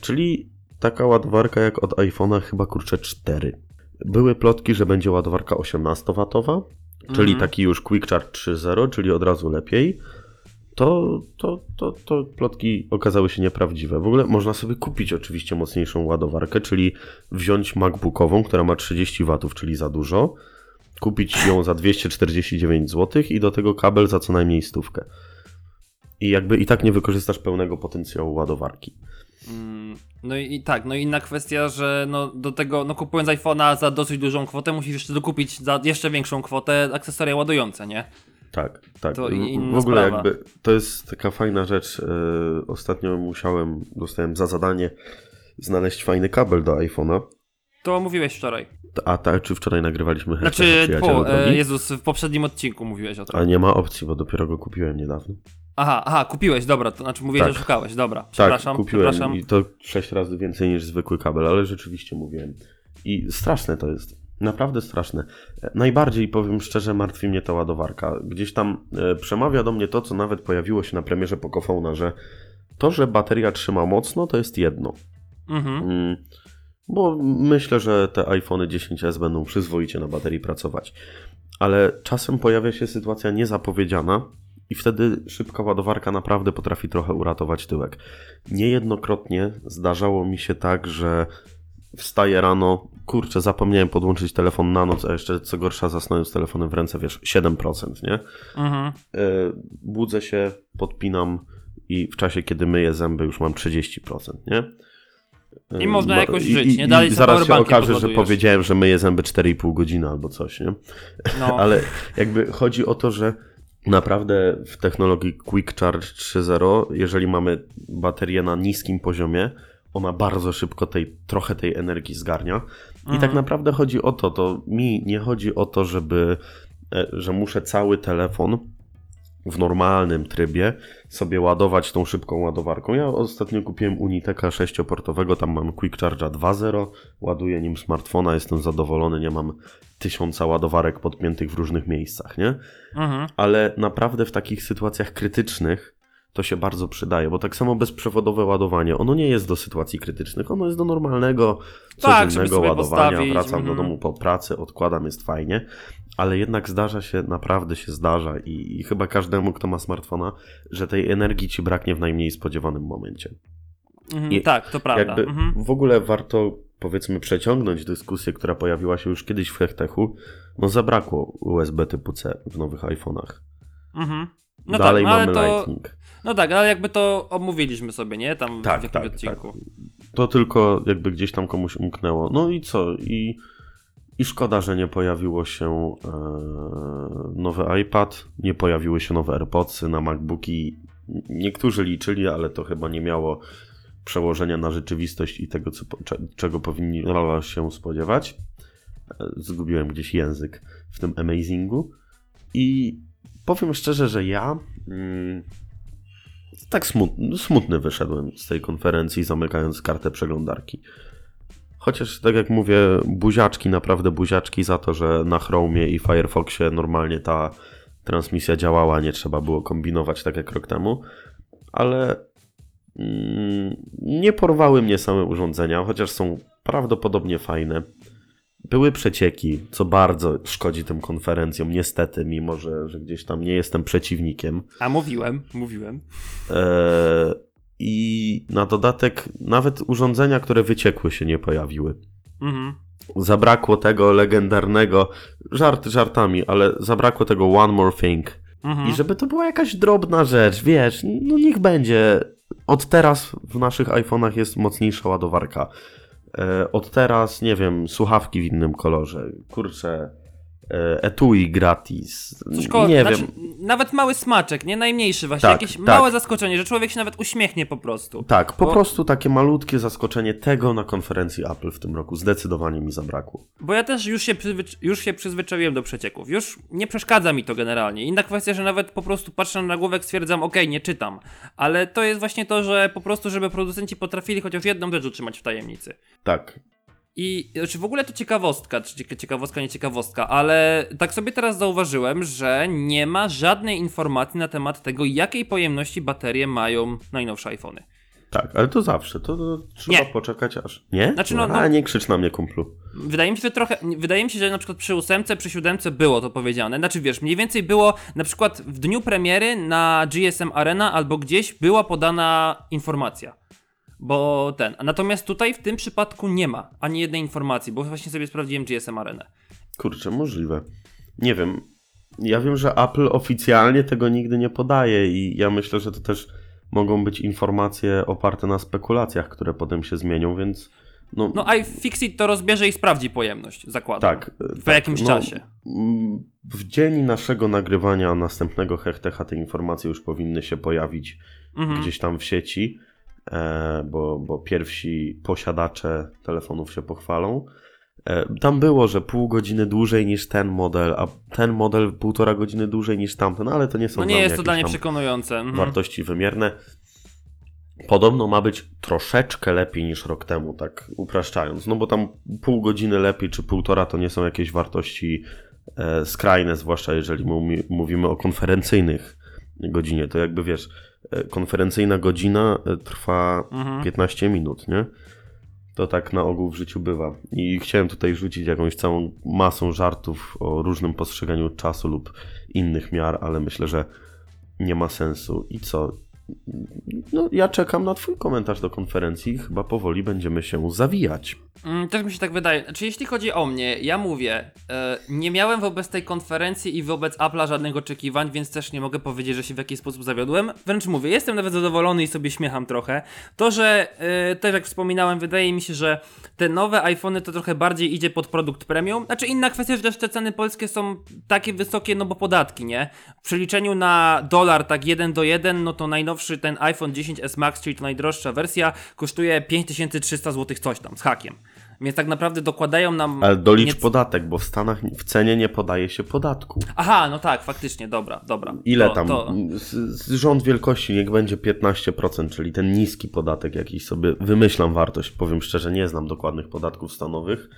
Czyli taka ładowarka jak od iPhone'a chyba kurczę 4. Były plotki, że będzie ładowarka 18W, czyli Mhm. taki już Quick Charge 3.0, czyli od razu lepiej. To, to, to, to plotki okazały się nieprawdziwe. W ogóle można sobie kupić oczywiście mocniejszą ładowarkę, czyli wziąć MacBookową, która ma 30 W, czyli za dużo, kupić ją za 249 zł i do tego kabel za co najmniej stówkę. I jakby i tak nie wykorzystasz pełnego potencjału ładowarki. Mm, No i, tak, no i inna kwestia, że no do tego, no kupując iPhone'a za dosyć dużą kwotę, musisz jeszcze dokupić za jeszcze większą kwotę akcesoria ładujące, nie? Tak, tak. To w ogóle sprawa. jakby to jest taka fajna rzecz. e, Ostatnio musiałem, dostałem za zadanie znaleźć fajny kabel do iPhone'a. To mówiłeś wczoraj. A tak, czy wczoraj nagrywaliśmy Znaczy, po, e? Jezus, w poprzednim odcinku mówiłeś o tym. A nie ma opcji, bo dopiero go kupiłem niedawno. Aha, aha, kupiłeś, dobra, to znaczy mówiłeś, Tak. że szukałeś, dobra. Przepraszam, tak, kupiłem przepraszam. i to 6 razy więcej niż zwykły kabel, ale rzeczywiście mówiłem. I straszne to jest. Naprawdę straszne. E, Najbardziej, powiem szczerze, martwi mnie ta ładowarka. Gdzieś tam e, przemawia do mnie to, co nawet pojawiło się na premierze Pocophona, że to, że bateria trzyma mocno, to jest jedno. Mhm. Mm, Bo myślę, że te iPhony 10s będą przyzwoicie na baterii pracować. Ale czasem pojawia się sytuacja niezapowiedziana i wtedy szybka ładowarka naprawdę potrafi trochę uratować tyłek. Niejednokrotnie zdarzało mi się tak, że wstaję rano, kurczę, zapomniałem podłączyć telefon na noc, a jeszcze co gorsza zasnąłem z telefonem w ręce, wiesz, 7%, nie? Mhm. E, budzę się, podpinam i w czasie, kiedy myję zęby, już mam 30%, nie? I można ba- jakoś żyć, i- nie? Dalej I zaraz się okaże, że powiedziałem, że myję zęby 4,5 godziny albo coś, nie? No. Ale jakby chodzi o to, że naprawdę w technologii Quick Charge 3.0, jeżeli mamy baterię na niskim poziomie, ona bardzo szybko tej, trochę tej energii zgarnia. I Mhm. tak naprawdę chodzi o to, to mi nie chodzi o to, żeby, e, że muszę cały telefon w normalnym trybie sobie ładować tą szybką ładowarką. Ja ostatnio kupiłem Uniteka 6-portowego, tam mam Quick Charge'a 2.0, ładuję nim smartfona, jestem zadowolony, nie mam tysiąca ładowarek podpiętych w różnych miejscach, nie? Mhm. Ale naprawdę w takich sytuacjach krytycznych to się bardzo przydaje, bo tak samo bezprzewodowe ładowanie, ono nie jest do sytuacji krytycznych, ono jest do normalnego, Tak, codziennego ładowania, postawić, wracam do mhm. domu po pracy, odkładam, jest fajnie, ale jednak zdarza się, naprawdę się zdarza i, i chyba każdemu, kto ma smartfona, że tej energii ci braknie w najmniej spodziewanym momencie. Mhm. I tak, to prawda. Mhm. w ogóle warto, powiedzmy, przeciągnąć dyskusję, która pojawiła się już kiedyś w Hechtechu, no zabrakło USB typu C w nowych iPhone'ach. Mhm. No Dalej tak, no mamy to, Lightning. No tak, ale jakby to omówiliśmy sobie, nie? Tam Tak, w jakimś tak, odcinku. To tylko jakby gdzieś tam komuś umknęło. No i co? I, i szkoda, że nie pojawiło się e, nowy iPad, nie pojawiły się nowe AirPodsy na MacBooki. Niektórzy liczyli, ale to chyba nie miało przełożenia na rzeczywistość i tego, co, czego powinni się spodziewać. E, Zgubiłem gdzieś język w tym amazingu. I powiem szczerze, że ja mm, tak smutny, smutny wyszedłem z tej konferencji, zamykając kartę przeglądarki. Chociaż, tak jak mówię, buziaczki, naprawdę buziaczki za to, że na Chromie i Firefoxie normalnie ta transmisja działała, nie trzeba było kombinować tak jak rok temu, ale mm, nie porwały mnie same urządzenia, chociaż są prawdopodobnie fajne. Były przecieki, co bardzo szkodzi tym konferencjom, niestety, mimo że, że gdzieś tam nie jestem przeciwnikiem. A mówiłem, mówiłem. Eee, I na dodatek nawet urządzenia, które wyciekły się nie pojawiły. Mhm. Zabrakło tego legendarnego, żarty żartami, ale zabrakło tego one more thing. Mhm. I żeby to była jakaś drobna rzecz, wiesz, no niech będzie. Od teraz w naszych iPhone'ach jest mocniejsza ładowarka. E, od teraz, nie wiem, słuchawki w innym kolorze. Kurczę, etui gratis. Coś koło, nie znaczy, wiem. Nawet mały smaczek, nie? Najmniejszy właśnie. Tak, Jakieś tak. małe zaskoczenie, że człowiek się nawet uśmiechnie po prostu. Tak, po Bo- prostu takie malutkie zaskoczenie tego na konferencji Apple w tym roku zdecydowanie mi zabrakło. Bo ja też już się, przyzwycz- już się przyzwyczaiłem do przecieków. Już nie przeszkadza mi to generalnie. Inna kwestia, że nawet po prostu patrzę na nagłówek, stwierdzam, okej, nie czytam. Ale to jest właśnie to, że po prostu, żeby producenci potrafili chociaż jedną rzecz utrzymać w tajemnicy. Tak, I czy w ogóle to ciekawostka, czy cieka- ciekawostka, nie ciekawostka, ale tak sobie teraz zauważyłem, że nie ma żadnej informacji na temat tego, jakiej pojemności baterie mają najnowsze iPhony. tak, ale to zawsze, to, to trzeba Nie. poczekać aż. Nie? Znaczy, no- A no- nie krzycz na mnie, kumplu. Wydaje mi się, że trochę. Wydaje mi się, że na przykład przy ósemce, przy siódemce było to powiedziane. Znaczy wiesz, mniej więcej było na przykład w dniu premiery na GSM Arena albo gdzieś była podana informacja. Bo ten. Natomiast tutaj w tym przypadku nie ma ani jednej informacji, bo właśnie sobie sprawdziłem GSM Arenę. Kurczę, możliwe. Nie wiem. Ja wiem, że Apple oficjalnie tego nigdy nie podaje i ja myślę, że to też mogą być informacje oparte na spekulacjach, które potem się zmienią, więc no, No iFixit to rozbierze i sprawdzi pojemność, zakładam. tak. W jakimś czasie. mm, W dzień naszego nagrywania następnego hechtecha te informacje już powinny się pojawić Mhm. gdzieś tam w sieci, bo, bo pierwsi posiadacze telefonów się pochwalą. E, Tam było, że pół godziny dłużej niż ten model, a ten model półtora godziny dłużej niż tamten, ale to nie są No nie jest to dla mnie przekonujące. Mhm. wartości wymierne. Podobno ma być troszeczkę lepiej niż rok temu, tak upraszczając. No bo tam pół godziny lepiej czy półtora to nie są jakieś wartości e, skrajne, zwłaszcza jeżeli mówimy o konferencyjnych godzinie. To jakby wiesz, e, konferencyjna godzina e, trwa Mhm. 15 minut, nie? To tak na ogół w życiu bywa. I chciałem tutaj rzucić jakąś całą masą żartów o różnym postrzeganiu czasu lub innych miar, ale myślę, że nie ma sensu. I co? No, ja czekam na Twój komentarz do konferencji. Chyba powoli będziemy się zawijać. Mm, Też mi się tak wydaje. Znaczy, jeśli chodzi o mnie, ja mówię, e, nie miałem wobec tej konferencji i wobec Apple'a żadnych oczekiwań, więc też nie mogę powiedzieć, że się w jakiś sposób zawiodłem. Wręcz mówię, jestem nawet zadowolony i sobie śmiecham trochę. To, że e, też jak wspominałem, wydaje mi się, że te nowe iPhony to trochę bardziej idzie pod produkt premium. Znaczy, inna kwestia, że też te ceny polskie są takie wysokie, no bo podatki, nie? W przeliczeniu na dolar, tak 1 do 1, no to najnowszy ten iPhone 10s Max, czyli to najdroższa wersja, kosztuje 5300 zł coś tam z hakiem. Więc tak naprawdę dokładają nam. Ale dolicz nie- podatek, bo w Stanach w cenie nie podaje się podatku. Aha, no tak, faktycznie, dobra, dobra. Ile To- tam? To... Rząd wielkości niech będzie 15%, czyli ten niski podatek jakiś sobie wymyślam wartość. Powiem szczerze, nie znam dokładnych podatków stanowych.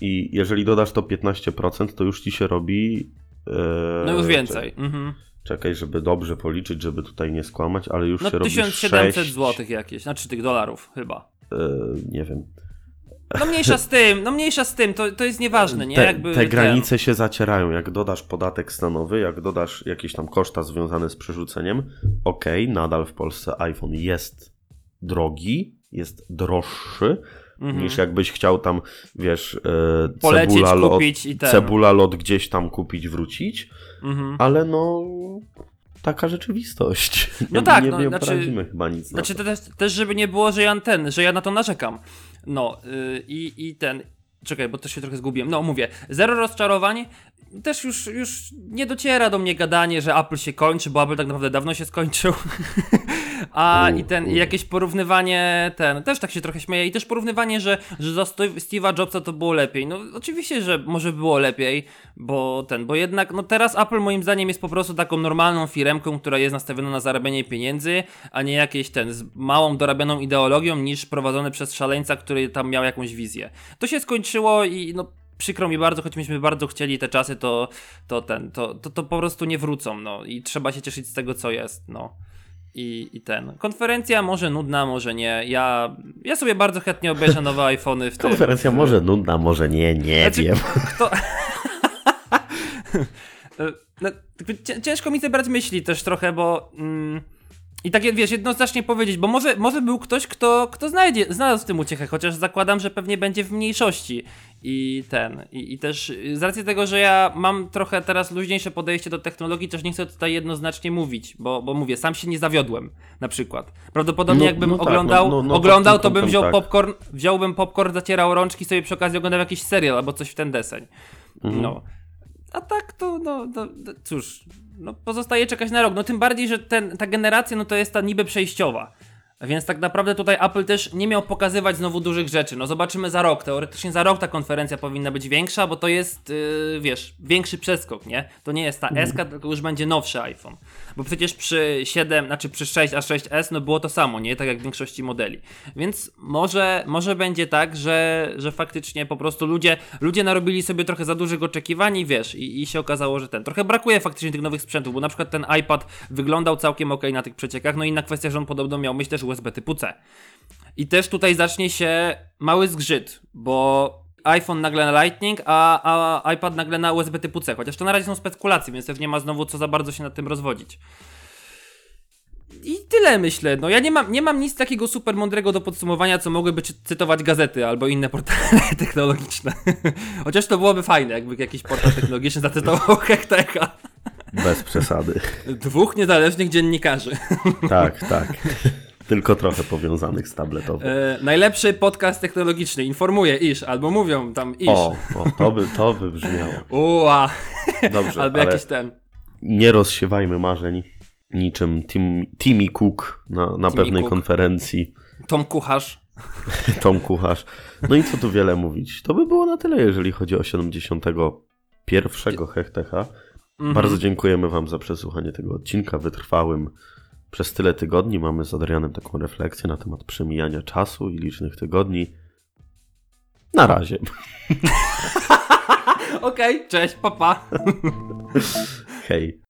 I jeżeli dodasz to 15%, to już ci się robi. e, No już więcej. Mhm. Czekaj, żeby dobrze policzyć, żeby tutaj nie skłamać, ale już No się robi 1700 6, zł jakieś, znaczy tych dolarów chyba. E, nie wiem. No mniejsza z tym, no mniejsza z tym, to, to jest nieważne, nie? Te, Jakby te ten- granice się zacierają. Jak dodasz podatek stanowy, jak dodasz jakieś tam koszta związane z przerzuceniem, okej, nadal w Polsce iPhone jest drogi, jest droższy Mhm. niż jakbyś chciał tam, wiesz, e, Polecieć, cebula, lot, kupić i ten. cebula lot gdzieś tam kupić, wrócić, Mhm. ale no taka rzeczywistość. No tak, nie, no, nie znaczy- chyba nic Znaczy na to też, też, żeby nie było, że ja ten, że ja na to narzekam. No yy, i, i ten. Czekaj, bo to się trochę zgubiłem. No mówię, zero rozczarowań. Też już, już nie dociera do mnie gadanie, że Apple się kończy, bo Apple tak naprawdę dawno się skończył. A i ten, i jakieś porównywanie, ten, też tak się trochę śmieję. I też porównywanie, że, że za Steve- Steve'a Jobsa to było lepiej. No oczywiście, że może było lepiej, bo ten, bo jednak, no teraz Apple moim zdaniem jest po prostu taką normalną firmką, która jest nastawiona na zarabianie pieniędzy, a nie jakieś ten, z małą dorabianą ideologią, niż prowadzony przez szaleńca, który tam miał jakąś wizję. To się skończyło i no przykro mi bardzo, choć myśmy bardzo chcieli te czasy, to, to ten, to, to, to po prostu nie wrócą, no i trzeba się cieszyć z tego, co jest, no. I, I ten. Konferencja może nudna, może nie. Ja, ja sobie bardzo chętnie obejrzę nowe iPhony w tym. Konferencja może nudna, może nie, nie Znaczy, wiem. Kto... E, no, ciężko mi zebrać myśli też trochę, bo. Mm, I tak wiesz, jednoznacznie powiedzieć, bo może, może był ktoś, kto, kto znajdzie, znalazł w tym uciechę, chociaż zakładam, że pewnie będzie w mniejszości. I ten. I, I też z racji tego, że ja mam trochę teraz luźniejsze podejście do technologii, też nie chcę tutaj jednoznacznie mówić, bo, bo mówię, sam się nie zawiodłem na przykład. Prawdopodobnie No- jakbym no tak, oglądał, no- no- no oglądał pod to tym bym wziął tak. popcorn, wziąłbym popcorn, zacierał rączki sobie przy okazji oglądał jakiś serial albo coś w ten deseń. Mhm. No. A tak to, no, no, no cóż, no pozostaje czekać na rok. No tym bardziej, że ten, ta generacja, no to jest ta niby przejściowa. Więc tak naprawdę tutaj Apple też nie miał pokazywać znowu dużych rzeczy. No zobaczymy za rok. Teoretycznie za rok ta konferencja powinna być większa, bo to jest, yy, wiesz, większy przeskok, nie? To nie jest ta S, tylko już będzie nowszy iPhone. Bo przecież przy 7, znaczy przy 6 a 6S, no było to samo, nie? Tak jak w większości modeli. Więc może, może będzie tak, że, że faktycznie po prostu ludzie, ludzie narobili sobie trochę za dużych oczekiwań i wiesz, i, i się okazało, że ten. Trochę brakuje faktycznie tych nowych sprzętów, bo na przykład ten iPad wyglądał całkiem ok na tych przeciekach, no i inna kwestia, że on podobno miał mieć też USB typu C. I też tutaj zacznie się mały zgrzyt, bo iPhone nagle na Lightning, a, a iPad nagle na USB typu C. Chociaż to na razie są spekulacje, więc też nie ma znowu co za bardzo się nad tym rozwodzić. I tyle myślę. No ja nie mam, nie mam nic takiego super mądrego do podsumowania, co mogłyby czy- cytować gazety albo inne portale technologiczne. Chociaż to byłoby fajne, jakby jakiś portal technologiczny zacytował Hektecha. Bez przesady. Dwóch niezależnych dziennikarzy. Tak, tak. Tylko trochę powiązanych z tabletowym. E, najlepszy podcast technologiczny informuje iż, albo mówią tam iż. O, o to, by, to by brzmiało. Ua. Dobrze, albo jakiś ten. nie rozsiewajmy marzeń niczym Tim, Timmy Cook na, na Timmy pewnej Cook. konferencji. Tom Kucharz. Tom Kucharz. No i co tu wiele mówić. To by było na tyle, jeżeli chodzi o 71 Hechtecha. Mhm. Bardzo dziękujemy Wam za przesłuchanie tego odcinka wytrwałym przez tyle tygodni. Mamy z Adrianem taką refleksję na temat przemijania czasu i licznych tygodni. Na razie. Okej, cześć, papa. Hej.